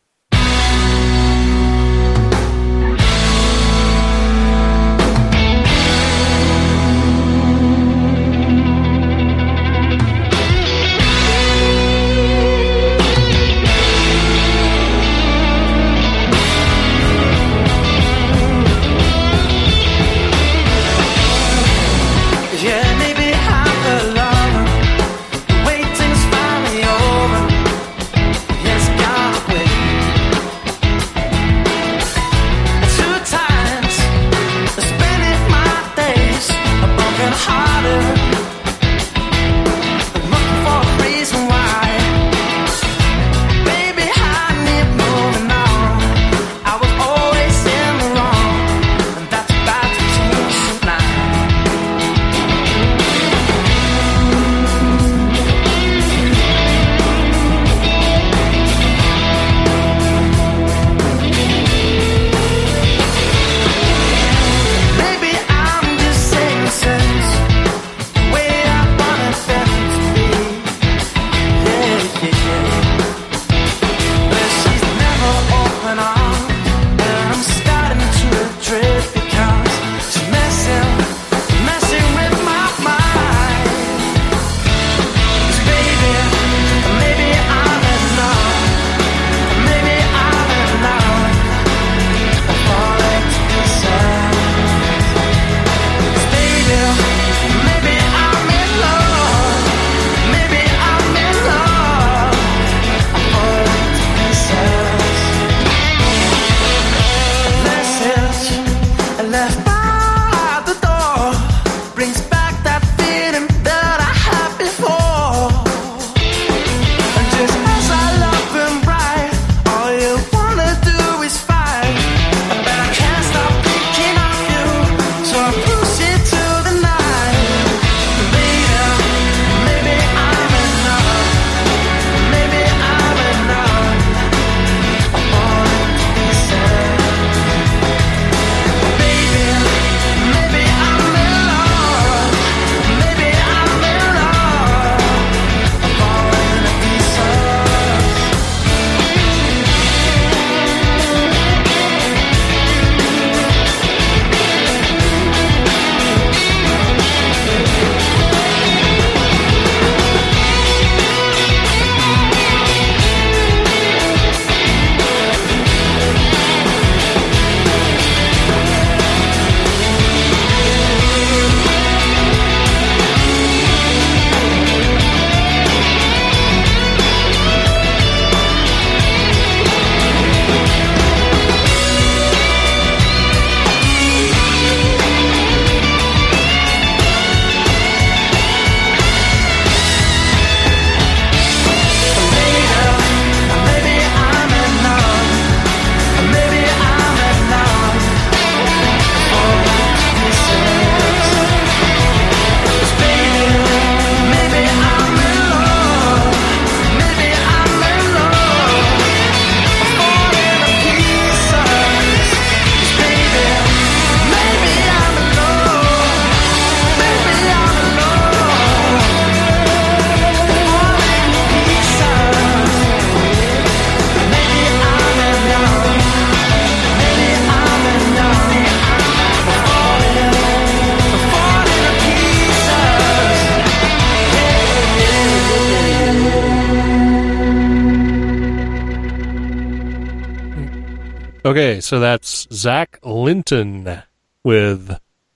Okay, so that's Zach Linton with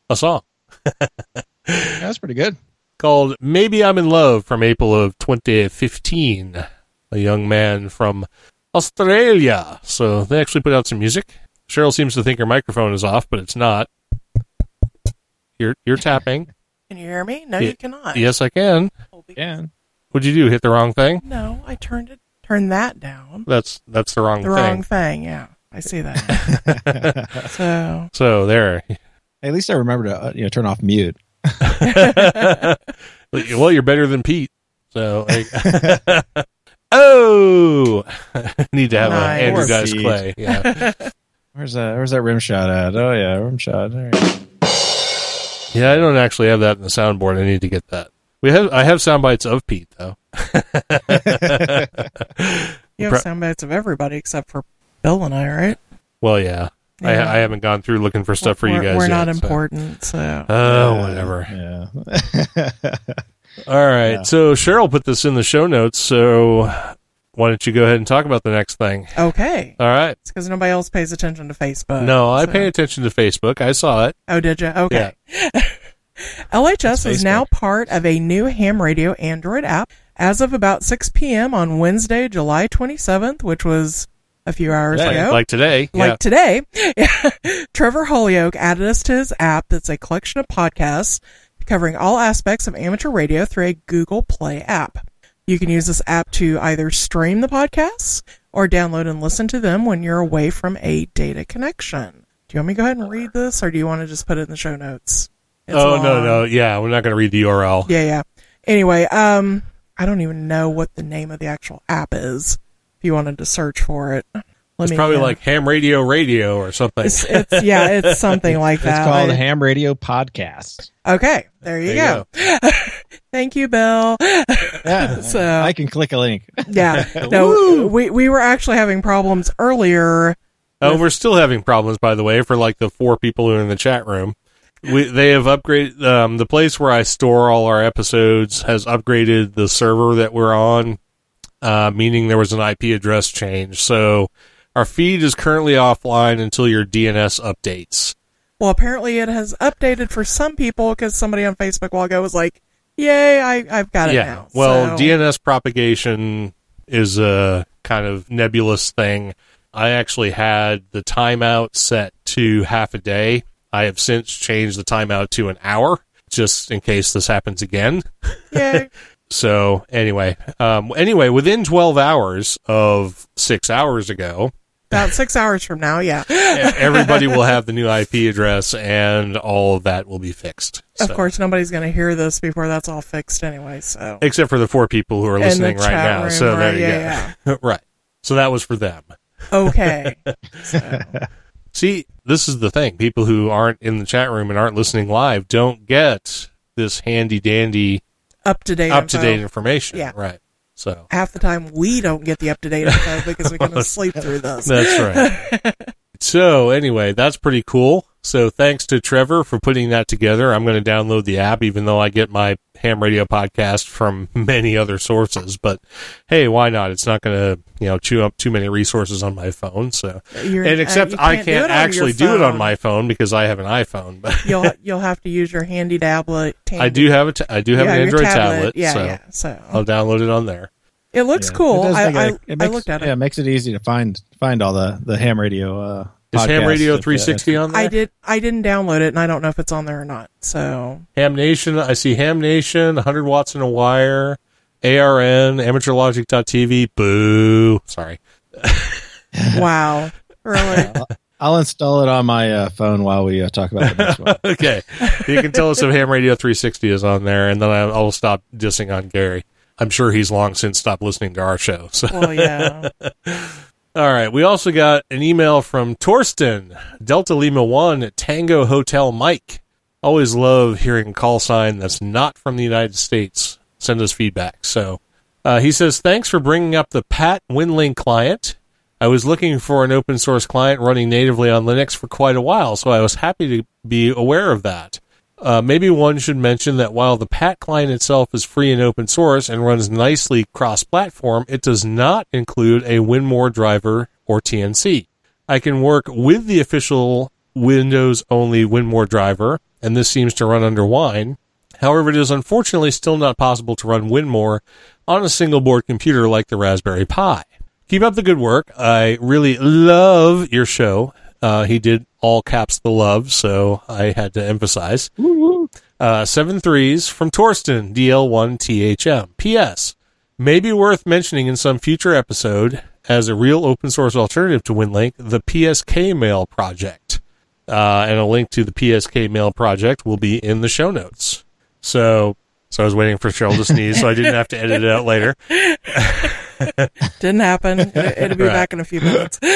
a song That's pretty good. called Maybe I'm in Love from April of 2015. A young man from Australia. So they actually put out some music. Cheryl seems to think her microphone is off, but it's not. You're you're tapping. Can you hear me? No, Yeah. you cannot. Yes, I can. Oh, because- Yeah. What'd you do? Hit the wrong thing? No, I turned it. Turned that down. That's that's the wrong The thing. wrong thing. Yeah, I see that. so So there. At least I remember to uh, you know turn off mute. well, you're better than Pete. So, like- oh, need to have Nice. a Andrew Poor Dice Pete. Clay. Yeah, Where's that? Where's that rim shot at? Oh yeah, rim shot. There yeah. I don't actually have that in the soundboard. I need to get that. We have. I have sound bites of Pete though. you have sound bites of everybody except for Bill and I, right? Well, yeah. I, Yeah. I haven't gone through looking for stuff for you We're- guys. We're yet, not so- important, so Oh, whatever. Yeah. All right. Yeah. So Cheryl put this in the show notes. So why don't you go ahead and talk about the next thing? okay. All right. It's because nobody else pays attention to Facebook. No, I so- pay attention to Facebook. I saw it. Oh, did you? Okay. LHS That's is Facebook. now part of a new ham radio Android app as of about 6 p.m. on Wednesday, July 27th, which was a few hours Yeah, ago. Like today. like yeah. today, Trevor Holyoke added us to his app that's a collection of podcasts covering all aspects of amateur radio through a Google Play app. You can use this app to either stream the podcasts or download and listen to them when you're away from a data connection. Do you want me to go ahead and read this or do you want to just put it in the show notes? It's oh no no yeah we're not going to read the URL. Yeah, yeah. Anyway, um, I don't even know what the name of the actual app is. If you wanted to search for it, let It's me. probably uh, like Ham Radio Radio or something. it's, it's yeah, it's something like that. It's called I- Ham Radio Podcast. okay, there you There go. Thank you, Bill. Yeah. So- I can click a link. Yeah, no, we we were actually having problems earlier. Oh, we're still having problems, by the way, for like the four people who are in the chat room. We, they have upgraded um, the place where I store all our episodes has upgraded the server that we're on, uh, meaning there was an IP address change. So our feed is currently offline until your DNS updates. Well, apparently it has updated for some people because somebody on Facebook while ago was like, "Yay, I I've got it yeah. now." Well, So- DNS propagation is a kind of nebulous thing. I actually had the timeout set to half a day. I have since changed the timeout to an hour just in case this happens again. yeah, So anyway, um, anyway, within 12 hours of six hours ago, about six hours from now, yeah. everybody will have the new IP address and all of that will be fixed. Of So- course, nobody's going to hear this before that's all fixed anyway. So Except for the four people who are In listening right now. room, so there right, you yeah, go. right. So that was for them. okay, so, See, this is the thing. People who aren't in the chat room and aren't listening live don't get this handy dandy up to date, up to date information. Yeah. Right. So Half the time, we don't get the up to date info because we can sleep through this. that's right. so anyway, that's pretty cool. So thanks to Trevor for putting that together. I'm going to download the app, even though I get my ham radio podcast from many other sources. But hey, why not? It's not going to, you know, chew up too many resources on my phone. So, You're- and uh, except you I can't do can't it on your actually do it on my phone because I have an iPhone. But you'll you'll have to use your handy tablet. I do have a, t- I do have yeah, an Android tablet. Yeah, so yeah. So I'll download it on there. it looks Yeah. cool. It does I, make it- I, it I looked at it. Yeah, it makes it easy to find find all the the ham radio. Uh, Is Ham Radio uh, 360 on there? I did. I didn't download it, and I don't know if it's on there or not. So Ham Nation. I see Ham Nation, 100 watts in a wire, ARN, amateurlogic.tv. Boo. Sorry. wow, really? I'll install it on my uh, phone while we uh, talk about the next one. okay. You can tell us if Ham Radio 360 is on there, and then I- I'll stop dissing on Gary. I'm sure he's long since stopped listening to our show. So, well, yeah. all right. We also got an email from Torsten, Delta Lima 1 Tango Hotel Mike. Always love hearing call sign that's not from the United States. Send us feedback. So, uh, he says, thanks for bringing up the Pat Winlink client. I was looking for an open source client running natively on Linux for quite a while, so I was happy to be aware of that. Uh, maybe one should mention that while the PAT client itself is free and open source and runs nicely cross platform, it does not include a WINMOR driver or TNC. I can work with the official Windows only WINMOR driver and this seems to run under Wine. However, it is unfortunately still not possible to run WINMOR on a single board computer like the Raspberry Pi. Keep up the good work. I really love your show. Uh, he did all caps the love, so I had to emphasize. Uh, seven threes from Torsten, DL1THM. P.S. Maybe worth mentioning in some future episode as a real open source alternative to WinLink, the PSK Mail project. Uh, and a link to the PSK Mail project will be in the show notes. So, so I was waiting for Cheryl to sneeze, so I didn't have to edit it out later. Didn't happen. It, it'll be Right. back in a few minutes.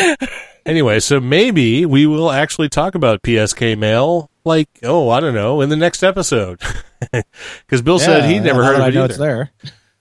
Anyway, so maybe we will actually talk about PSK Mail, like, oh, I don't know, in the next episode. Because Bill said he'd never heard that of I it know either. it's there.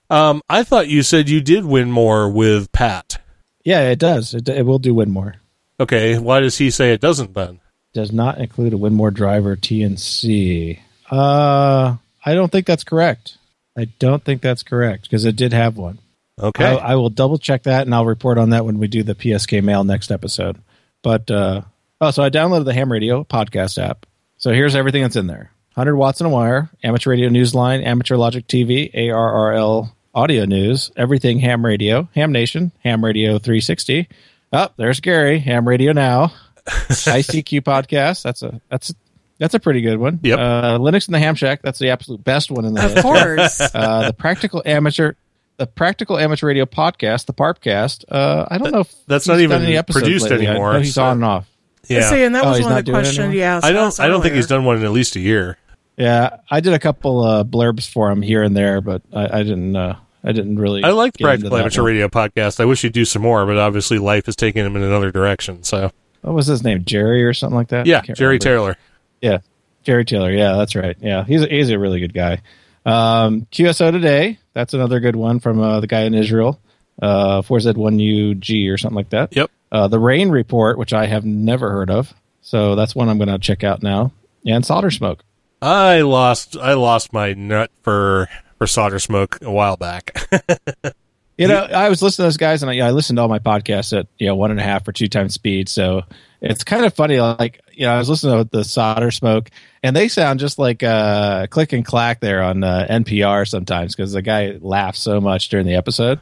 Um, I thought you said you did WINMOR with Pat. Yeah, it does. It, it will do WINMOR. Okay, why does he say it doesn't then? Does not include a WINMOR driver TNC. Uh, I don't think that's correct. I don't think that's correct because it did have one. Okay. I, I will double check that and I'll report on that when we do the PSK mail next episode. But uh, oh, so I downloaded the Ham Radio podcast app. So here's everything that's in there: 100 watts in a wire, amateur radio newsline, amateur logic TV, ARRL audio news, everything Ham Radio, Ham Nation, Ham Radio 360. Oh, there's Gary, Ham Radio now, ICQ podcast. That's a that's a, that's a pretty good one. Yep. Uh, Linux in the Ham Shack. That's the absolute best one in the Of list course. uh, the practical amateur the practical amateur radio podcast the parpcast uh i don't know if That's he's not even any episodes produced layly. I anymore, know he's so- on and off yeah. See, and that Oh, was one of the questions anymore? you asked. I don't. I don't think he's done one in at least a year. yeah i did a couple uh blurbs for him here and there but i, I didn't uh i didn't really I like the Practical Amateur one. Radio podcast. I wish he'd do some more, but obviously life has taken him in another direction. So what was his name jerry or something like that yeah, Jerry remember. Taylor. Yeah, Jerry Taylor. Yeah, that's right. Yeah, he's a, he's a really good guy. Um, QSO today. That's another good one from uh, the guy in Israel. Uh, 4Z1UG or something like that. Yep. Uh, the Rain Report, which I have never heard of, so that's one I'm going to check out now. And Solder Smoke. I lost. I lost my nut for for solder smoke a while back. You know, I was listening to those guys, and I, yeah, I listened to all my podcasts at you know one and a half or two times speed. So it's kind of funny. Like you know, I was listening to the Solder Smoke, and they sound just like uh, Click and Clack there on uh, NPR sometimes because the guy laughs so much during the episode,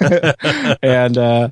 and uh,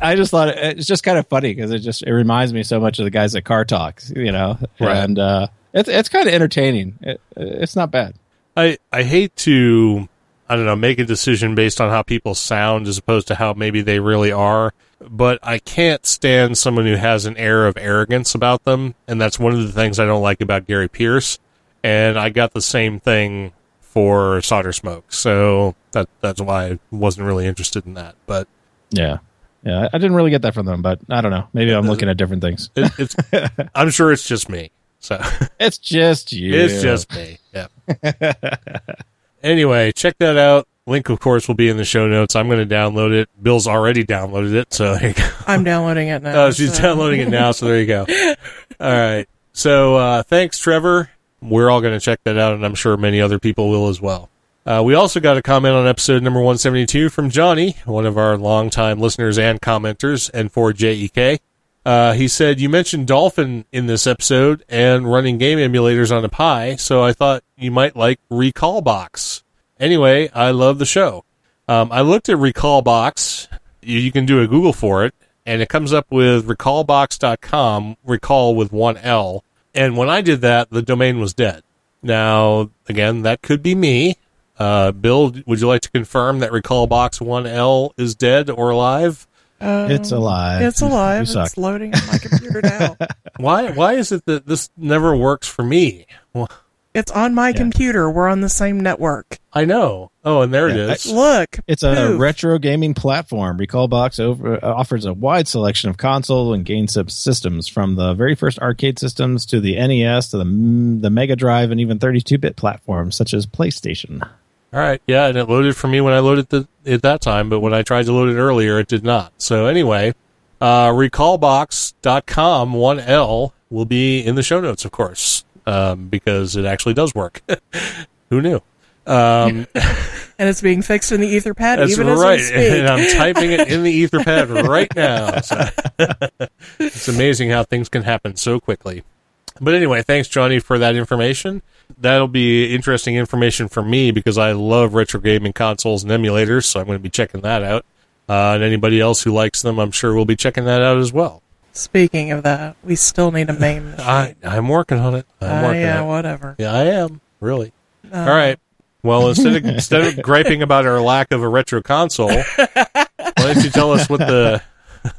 I just thought it- it's just kind of funny because it just it reminds me so much of the guys at Car Talks, you know, Right. and uh, it's it's kind of entertaining. It, it's not bad. I I hate to I don't know make a decision based on how people sound as opposed to how maybe they really are. But I can't stand someone who has an air of arrogance about them, and that's one of the things I don't like about Gary Pearce. And I got the same thing for Solder Smoke, so that that's why I wasn't really interested in that. But Yeah. Yeah, I- didn't really get that from them, but I don't know. Maybe I'm looking at different things. it, it's I'm sure it's just me. So It's just you. It's just me. Yeah. anyway, check that out. Link, of course, will be in the show notes. I'm going to download it. Bill's already downloaded it, so there you go. I'm downloading it now. Oh, she's so- downloading it now, so there you go. All right. So uh, thanks, Trevor. We're all going to check that out, and I'm sure many other people will as well. Uh, we also got a comment on episode number 172 from Johnny, one of our longtime listeners and commenters, and for JEK. Uh, he said, You mentioned Dolphin in this episode and running game emulators on a Pi, so I thought you might like Recalbox. Anyway, I love the show. Um, I looked at Recalbox. You, you can do a Google for it, and it comes up with recalbox.com, recall with one L. And when I did that, the domain was dead. Now, again, that could be me. Uh, Bill, would you like to confirm that recallbox1L is dead or alive? Um, It's alive. It's alive. You suck. It's loading on my computer now. Why, why is it that this never works for me? Well, It's on my computer. We're on the same network. I know. Oh, and there it Yeah, is. Look. It's a poof. retro gaming platform. Recalbox over, uh, offers a wide selection of console and game sys- systems, from the very first arcade systems to the NES to the the Mega Drive and even 32-bit platforms such as PlayStation. All right. Yeah, and it loaded for me when I loaded the, at that time, but when I tried to load it earlier, it did not. So anyway, uh, recalbox.com, 1L, will be in the show notes, of course, um, because it actually does work. Who knew? Um, And it's being fixed in the Etherpad that's even as right. we speak. And I'm typing it in the Etherpad right now. So it's amazing how things can happen so quickly. But anyway, thanks, Johnny, for that information. That'll be interesting information for me because I love retro gaming consoles and emulators, so I'm going to be checking that out. Uh, and anybody else who likes them, I'm sure will be checking that out as well. Speaking of that, we still need a main. I, I'm working on it. I'm Uh, working yeah, on it. whatever. Yeah, I am really. Uh, All right. Well, instead of instead of griping about our lack of a retro console, why don't you tell us what the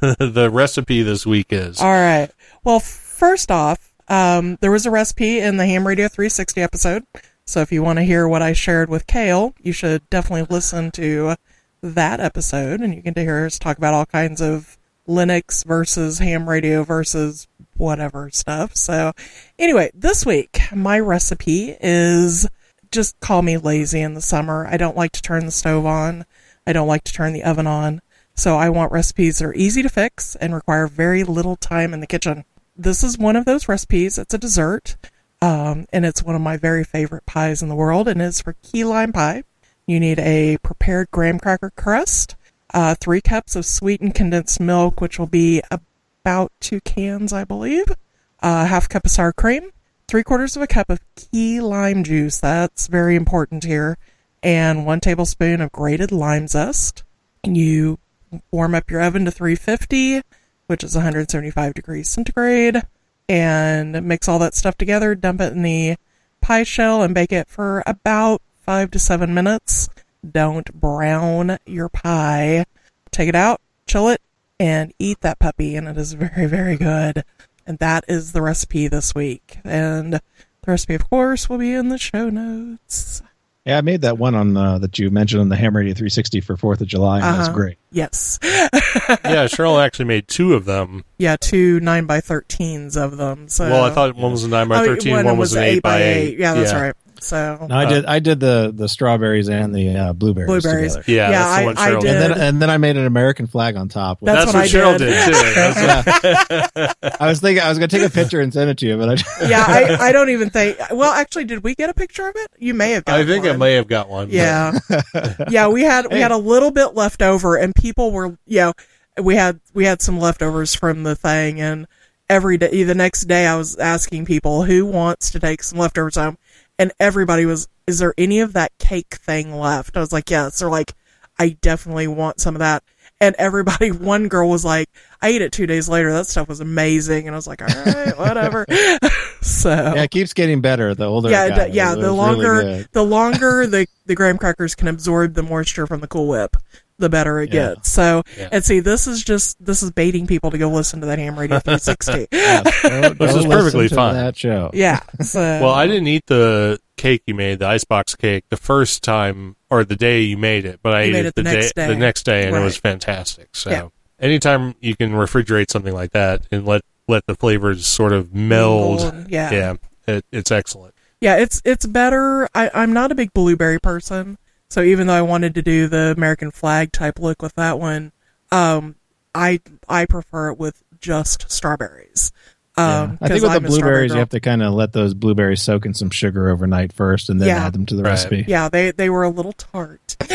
the recipe this week is? All right. Well, first off, um, there was a recipe in the Ham Radio 360 episode. So if you want to hear what I shared with Cale, you should definitely listen to that episode, and you can hear us talk about all kinds of Linux versus ham radio versus whatever stuff. So anyway, this week my recipe is just call me lazy in the summer. I don't like to turn the stove on. I don't like to turn the oven on. So I want recipes that are easy to fix and require very little time in the kitchen. This is one of those recipes. It's a dessert. Um, and it's one of my very favorite pies in the world, and it's for key lime pie. You need a prepared graham cracker crust, uh, three cups of sweetened condensed milk, which will be about two cans, I believe, uh, half cup of sour cream, three quarters of a cup of key lime juice. That's very important here, and one tablespoon of grated lime zest. You warm up your oven to 350, which is 175 degrees centigrade, and mix all that stuff together. Dump it in the pie shell and bake it for about five to seven minutes. Don't brown your pie. Take it out, chill it, and eat that puppy, and it is very, very good. And that is the recipe this week. And the recipe, of course, will be in the show notes. Yeah, I made that one on uh, that you mentioned on the Ham Radio 360 for Fourth of July. And That's Uh-huh. great. Yes. yeah, Cheryl actually made two of them. Yeah, two 9 by 13s of them. So well, I thought one was a nine by thirteen, one was an eight by eight. Yeah, that's right. So No, I did. I did the the strawberries and the uh, blueberries. blueberries. together. Yeah, Yeah, that's the I- one I did. And then and then I made an American flag on top. That's That's, what what, I Cheryl did. did, too. That's- Yeah. I was thinking I was gonna take a picture and send it to you, but I yeah, I, I don't even think. Well, actually, did we get a picture of it? You may have. Got I think I may have got one. Yeah, yeah. We had we had a little bit left over, and people were, you know, we had we had some leftovers from the thing, and every day, the next day, I was asking people who wants to take some leftovers home, and everybody was, "Is there any of that cake thing left?" I was like, "Yes." They're like, "I definitely want some of that." And everybody, one girl was like, "I ate it two days later. That stuff was amazing." And I was like, "All right, whatever." so yeah, it keeps getting better the older. yeah, d- yeah. The longer, really the longer the the graham crackers can absorb the moisture from the Cool Whip, the better it Yeah. gets. So, Yeah. and see, this is just this is baiting people to go listen to that Ham Radio 360. Yeah, go- This go is perfectly to fine. That show. yeah. So, Well, I didn't eat the cake you made, the icebox cake, the first time or the day you made it, but I You ate it it the the, next day, day. the next day, and it was fantastic. So, Yeah. anytime you can refrigerate something like that and let let the flavors sort of meld, Mingle, yeah. yeah, it, it's excellent. yeah, it's it's better. I, I'm not a big blueberry person, so even though I wanted to do the American flag type look with that one, um, I I prefer it with just strawberries. Um, I think with I'm the blueberries, you have to kind of let those blueberries soak in some sugar overnight first, and then Yeah. add them to the Right. recipe. Yeah, they they were a little tart.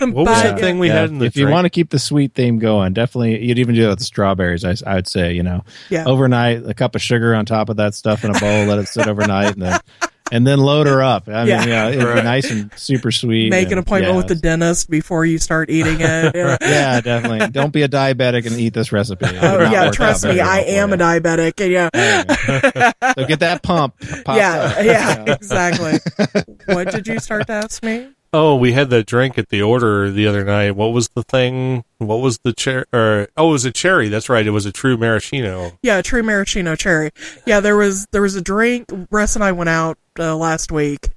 What was But- that thing we Yeah, had in the if you want to keep the sweet theme going, definitely you'd even do that with the strawberries. I, I would say, you know, Yeah. overnight, a cup of sugar on top of that stuff in a bowl, let it sit overnight, and then and then load her up. I mean, Yeah. yeah, it'd Right. be nice and super sweet. Make an appointment yeah, with the dentist before you start eating it. you know. Yeah, definitely. Don't be a diabetic and eat this recipe. It Oh yeah, trust me, I am you. a diabetic. and Yeah, So get that pump. popped yeah, up. yeah, exactly. what did you start to ask me? Oh, we had that drink at the order the other night. What was the thing? What was the cherry? Oh, it was a cherry. That's right. It was a true maraschino. Yeah, true maraschino cherry. Yeah, there was there was a drink. Russ and I went out uh, last week,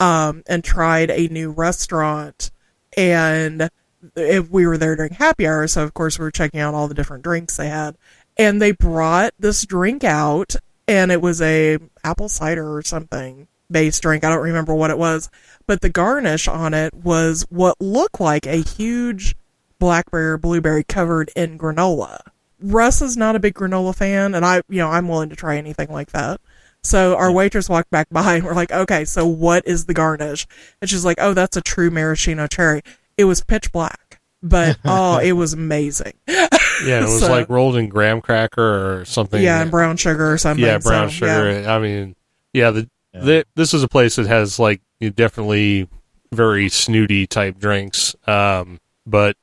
um, and tried a new restaurant, and if we were there during happy hour, so of course we were checking out all the different drinks they had, and they brought this drink out, and it was a apple cider or something based drink. I don't remember what it was, but the garnish on it was what looked like a huge blackberry or blueberry covered in granola. Russ is not a big granola fan, and I, you know, I'm willing to try anything like that. So our waitress walked back by, and we're like, "Okay, so what is the garnish?" And she's like, "Oh, that's a true maraschino cherry. It was pitch black. but oh, it was amazing. Yeah, it was So- like rolled in graham cracker or something. Yeah, and brown sugar or something. yeah, brown so, yeah. sugar. I mean, yeah, the, Yeah. the this is a place that has like definitely very snooty type drinks. Um, but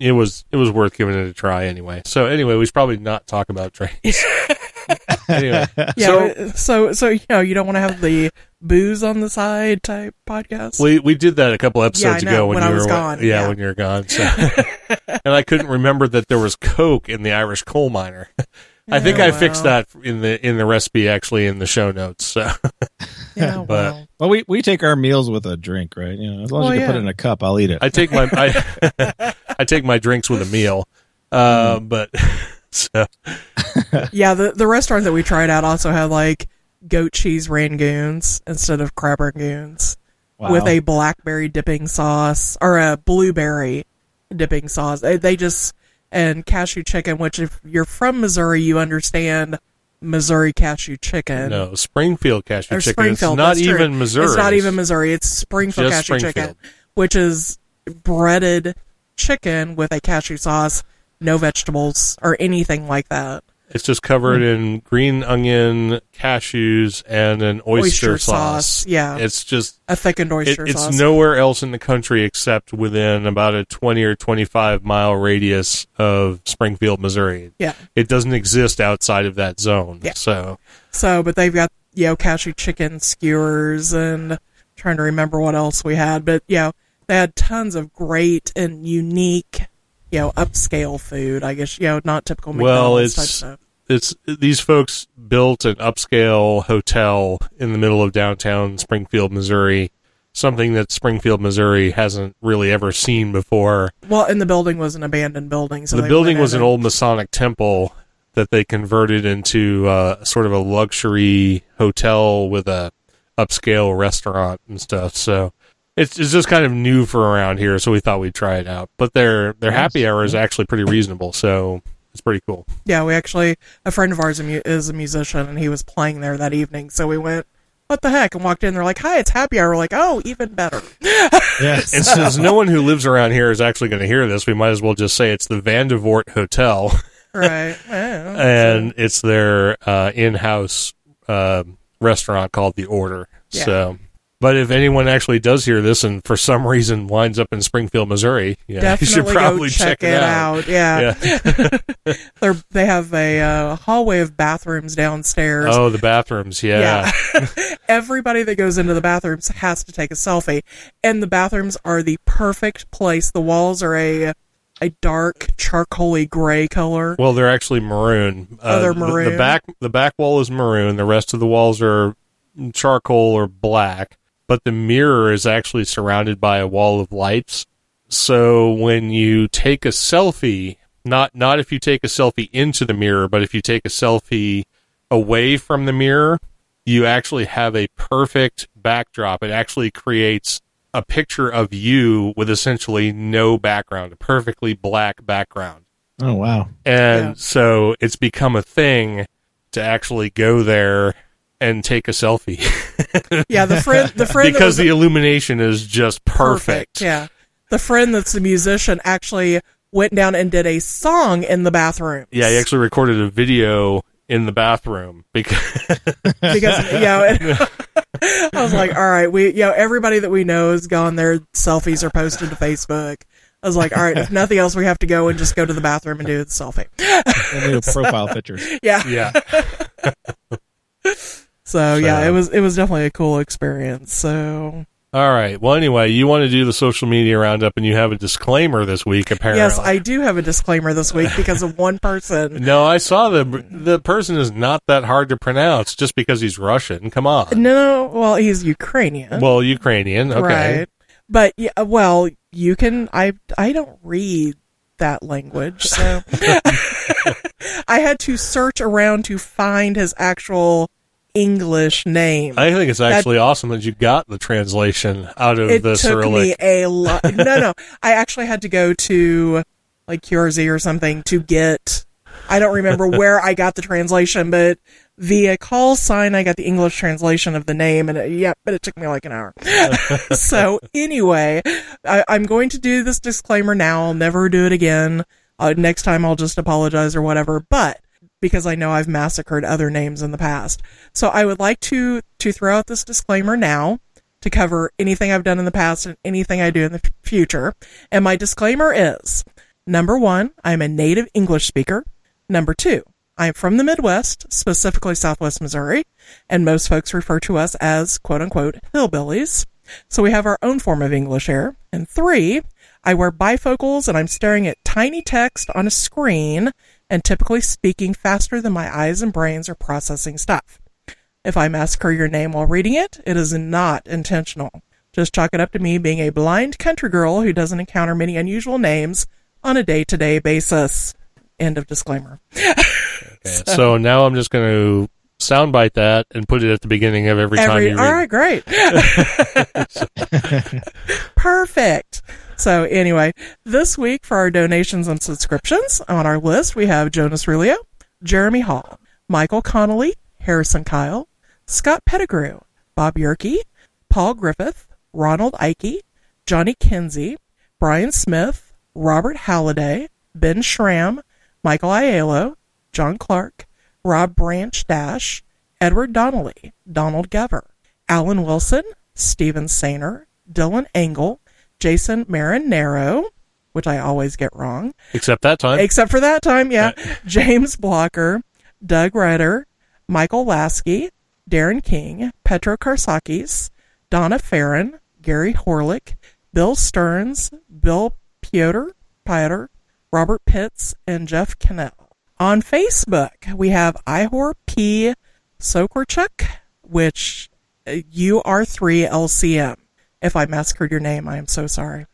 it was it was worth giving it a try anyway. So anyway, we should probably not talk about drinks. anyway, Yeah, so so so you know you don't want to have the booze on the side type podcast. we we did that a couple episodes Yeah, know, ago when, when you I was were gone, Yeah, yeah. when you were gone. So, and I couldn't remember that there was Coke in the Irish coal miner. I think Yeah, I fixed that in the in the recipe actually in the show notes. So yeah, but- well, Well, we, we take our meals with a drink, right? You know, as long as Well, you can put it in a cup, I'll eat it. I take my I, I take my drinks with a meal. Uh, Mm. but so yeah. The the restaurant that we tried out also had like goat cheese rangoons instead of crab rangoons Wow. with a blackberry dipping sauce or a blueberry dipping sauce. They, they just and cashew chicken, which if you're from Missouri, you understand Missouri cashew chicken. no Springfield cashew or chicken. Springfield. It's not that's true. even Missouri. It's not even Missouri. It's Springfield Just cashew Springfield. chicken, which is breaded chicken with a cashew sauce, no vegetables or anything like that. It's just covered mm. in green onion, cashews, and an oyster, Oyster sauce, yeah. it's just A thickened it, oyster it's sauce. nowhere else in the country except within about a twenty or twenty-five mile radius of Springfield, Missouri. yeah. It doesn't exist outside of that zone. Yeah. So So, but they've got you know cashew chicken skewers and trying to remember what else we had, but you know they had tons of great and unique. You know, upscale food. I guess you know, not typical Well, McDonald's type it's- stuff. It's these folks built an upscale hotel in the middle of downtown Springfield, Missouri. Something that Springfield, Missouri hasn't really ever seen before. Well, and the building was an abandoned building. So the building was an old Masonic temple that they converted into uh, sort of a luxury hotel with a upscale restaurant and stuff. So it's, it's just kind of new for around here. So we thought we'd try it out. But their their happy hour is actually pretty reasonable. So it's pretty cool. Yeah, we actually a friend of ours is a musician, and he was playing there that evening. So we went, "What the heck?" and walked in. They're like, "Hi, it's happy hour." We're like, "Oh, even better." yes. And since no one who lives around here is actually going to hear this, we might as well just say it's the Vandivort Hotel, right? Yeah. and it's their uh, in-house uh, restaurant called the Order. Yeah. So, but if anyone actually does hear this and for some reason winds up in Springfield, Missouri, yeah, you should probably go check, it out. Yeah, Yeah. They're, have a uh, hallway of bathrooms downstairs. oh, the bathrooms. Yeah. Yeah. Everybody that goes into the bathrooms has to take a selfie. And the bathrooms are the perfect place. The walls are a a dark charcoaly gray color. Well, they're actually maroon. Uh, Oh, they're the- The, back the back wall is maroon. The rest of the walls are charcoal or black. But the mirror is actually surrounded by a wall of lights. So when you take a selfie, not not if you take a selfie into the mirror, but if you take a selfie away from the mirror, you actually have a perfect backdrop. It actually creates a picture of you with essentially no background, a perfectly black background. Oh wow. And Yeah. so it's become a thing to actually go there and take a selfie Yeah, the friend the friend because was the illumination is just perfect. Yeah. The friend that's the musician actually went down and did a song in the bathroom. Yeah, he actually recorded a video in the bathroom because because you know, I was like, all right, we you know everybody that we know has gone there. Selfies are posted to Facebook. I was like, all right, if nothing else, we have to go and just go to the bathroom and do the selfie. We'll do profile pictures. Yeah. yeah. So yeah, it was it was definitely a cool experience. So All right. Well, anyway, you want to do the social media roundup, and you have a disclaimer this week. Apparently, yes, I do have a disclaimer this week because of one person. No, I saw the the person is not that hard to pronounce just because he's Russian. Come on. No, well, he's Ukrainian. Well, Ukrainian. Okay. Right. But yeah, well, you can. I I don't read that language, so I had to search around to find his actual English name. I think it's actually awesome that you got the translation out of this early. it the took Cyrillic. me a lot. no, no, I actually had to go to like QRZ or something to get. I don't remember where I got the translation, but via call sign. I got the English translation of the name, and it, yeah, but it took me like an hour. so anyway, I, I'm going to do this disclaimer now. I'll never do it again. Uh, next time, I'll just apologize or whatever. But because I know I've massacred other names in the past, so I would like to to throw out this disclaimer now to cover anything I've done in the past and anything I do in the f- future. And my disclaimer is number one, I'm a native English speaker. Number two, I'm from the Midwest, specifically Southwest Missouri, and most folks refer to us as quote unquote hillbillies. So we have our own form of English here. And three, I wear bifocals and I'm staring at tiny text on a screen and typically speaking faster than my eyes and brains are processing stuff. If I massacre your name while reading it, it is not intentional. Just chalk it up to me being a blind country girl who doesn't encounter many unusual names on a day to day basis. End of disclaimer. Okay, so now I'm just going to soundbite that and put it at the beginning of every, time Every, you all right, great. Perfect. So anyway, this week for our donations and subscriptions on our list, we have Jonas Rulio, Jeremy Hall, Michael Connolly, Harrison Kyle, Scott Pettigrew, Bob Yerke, Paul Griffith, Ronald Ike, Johnny Kinsey, Brian Smith, Robert Halliday, Ben Schramm, Michael Aiello, John Clark, Rob Branch Dash, Edward Donnelly, Donald Gever, Alan Wilson, Stephen Sainer, Dylan Engel, Jason Marinero, which I always get wrong, Except that time. except for that time, yeah. James Blocker, Doug Ryder, Michael Lasky, Darren King, Petro Karsakis, Donna Farron, Gary Horlick, Bill Stearns, Bill Piotr, Piotr, Robert Pitts, and Jeff Cannell. On Facebook, we have Ihor P. Sokorchuk, which uh, UR3LCM. If I massacred your name, I am so sorry.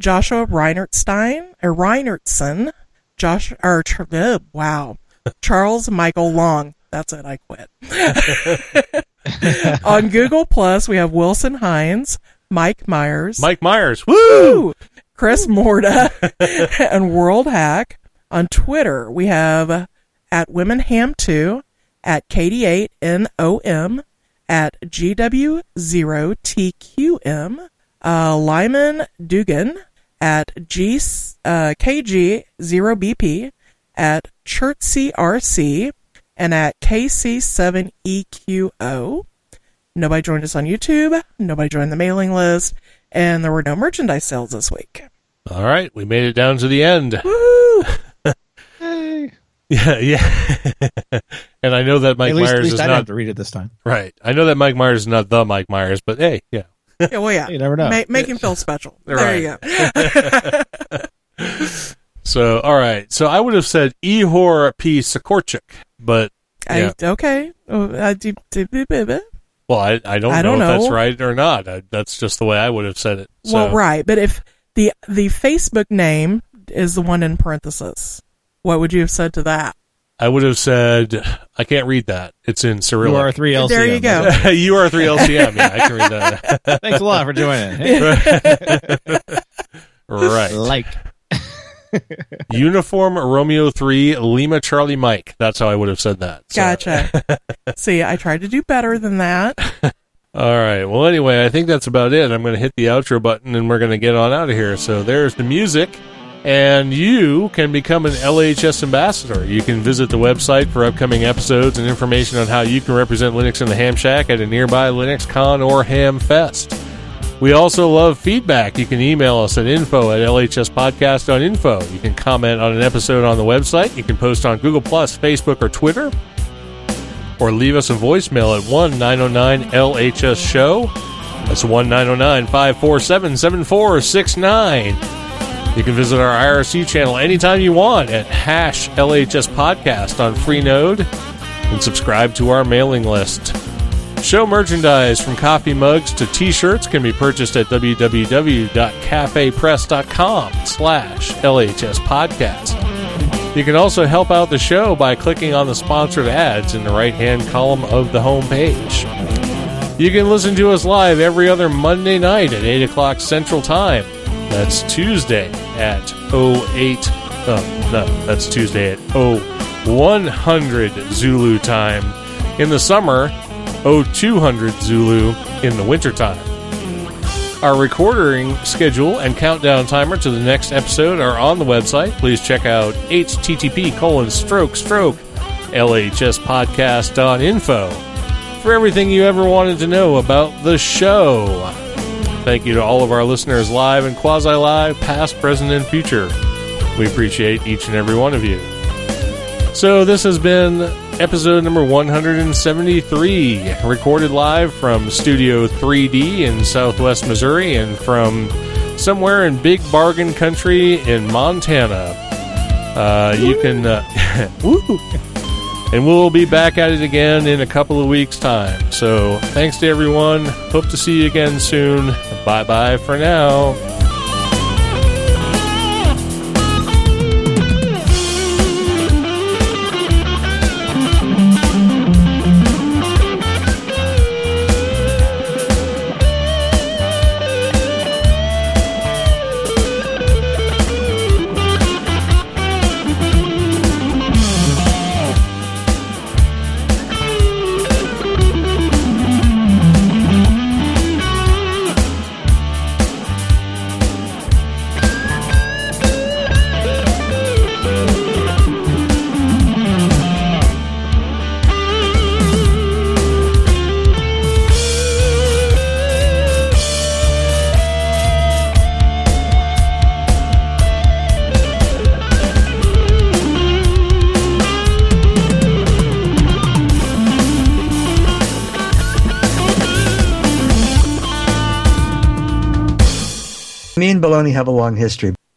Joshua Reinertstein, or Reinertson, Josh, or, uh, wow. Charles Michael Long. That's it, I quit. On Google Plus, we have Wilson Hines, Mike Myers, Mike Myers. Woo! Chris Morta, and World Hack. On Twitter, we have at Womenham2, at Katie8NOM, at GW0TQM, uh, Lyman Dugan, at G, uh, KG0BP, at ChurchCRC, and at KC7EQO. Nobody joined us on YouTube. Nobody joined the mailing list. And there were no merchandise sales this week. All right, we made it down to the end. Woo! Hey. Yeah, yeah. and I know that Mike at least, at Myers least is I didn't have to read it this time. right. I know that Mike Myers is not the Mike Myers, but hey, yeah. Yeah, well, yeah. You never know. Ma- make him feel special. There Right. you go. So, all right. So I would have said Ihor P. Sikorchik, but yeah. I, okay. Oh, well, I, I don't I know don't if that's right or not. I, that's just the way I would have said it. So, Well, right. But if the the Facebook name is the one in parenthesis, what would you have said to that? I would have said I can't read that. It's in You are three LCM. There you go. you are three LCM. Yeah, I can read that. Thanks a lot for joining. Right. like. Uniform Romeo three Lima Charlie Mike. That's how I would have said that. So- Gotcha. See, I tried to do better than that. All right. Well, anyway, I think that's about it. I'm going to hit the outro button and we're going to get on out of here. So there's the music. And you can become an LHS ambassador. You can visit the website for upcoming episodes and information on how you can represent Linux in the Ham Shack at a nearby Linux Con or Ham Fest. We also love feedback. You can email us at info at lhspodcast.info. You can comment on an episode on the website. You can post on Google Plus, Facebook, or Twitter or leave us a voicemail at 1 909 LHS Show. That's 1 909 547 7469. You can visit our IRC channel anytime you want at hash LHS Podcast on Freenode and subscribe to our mailing list. Show merchandise from coffee mugs to t-shirts can be purchased at www.cafepress.com slash LHS Podcast. You can also help out the show by clicking on the sponsored ads in the right-hand column of the homepage. You can listen to us live every other Monday night at 8 o'clock Central Time. That's Tuesday at 08. Oh, no, that's Tuesday at 0100 Zulu time. in the summer, 0200 Zulu in the wintertime. Our recording schedule and countdown timer to the next episode are on the website. Please check out http colon stroke stroke lhspodcast.info for everything you ever wanted to know about the show. Thank you to all of our listeners live and quasi live, past, present, and future. We appreciate each and every one of you. So, this has been episode number 173, recorded live from Studio 3D in southwest Missouri and from somewhere in Big Bargain Country in Montana. Uh, you can. Uh! And we'll be back at it again in a couple of weeks' time. So, thanks to everyone. Hope to see you again soon. Bye bye for now. Have a long history.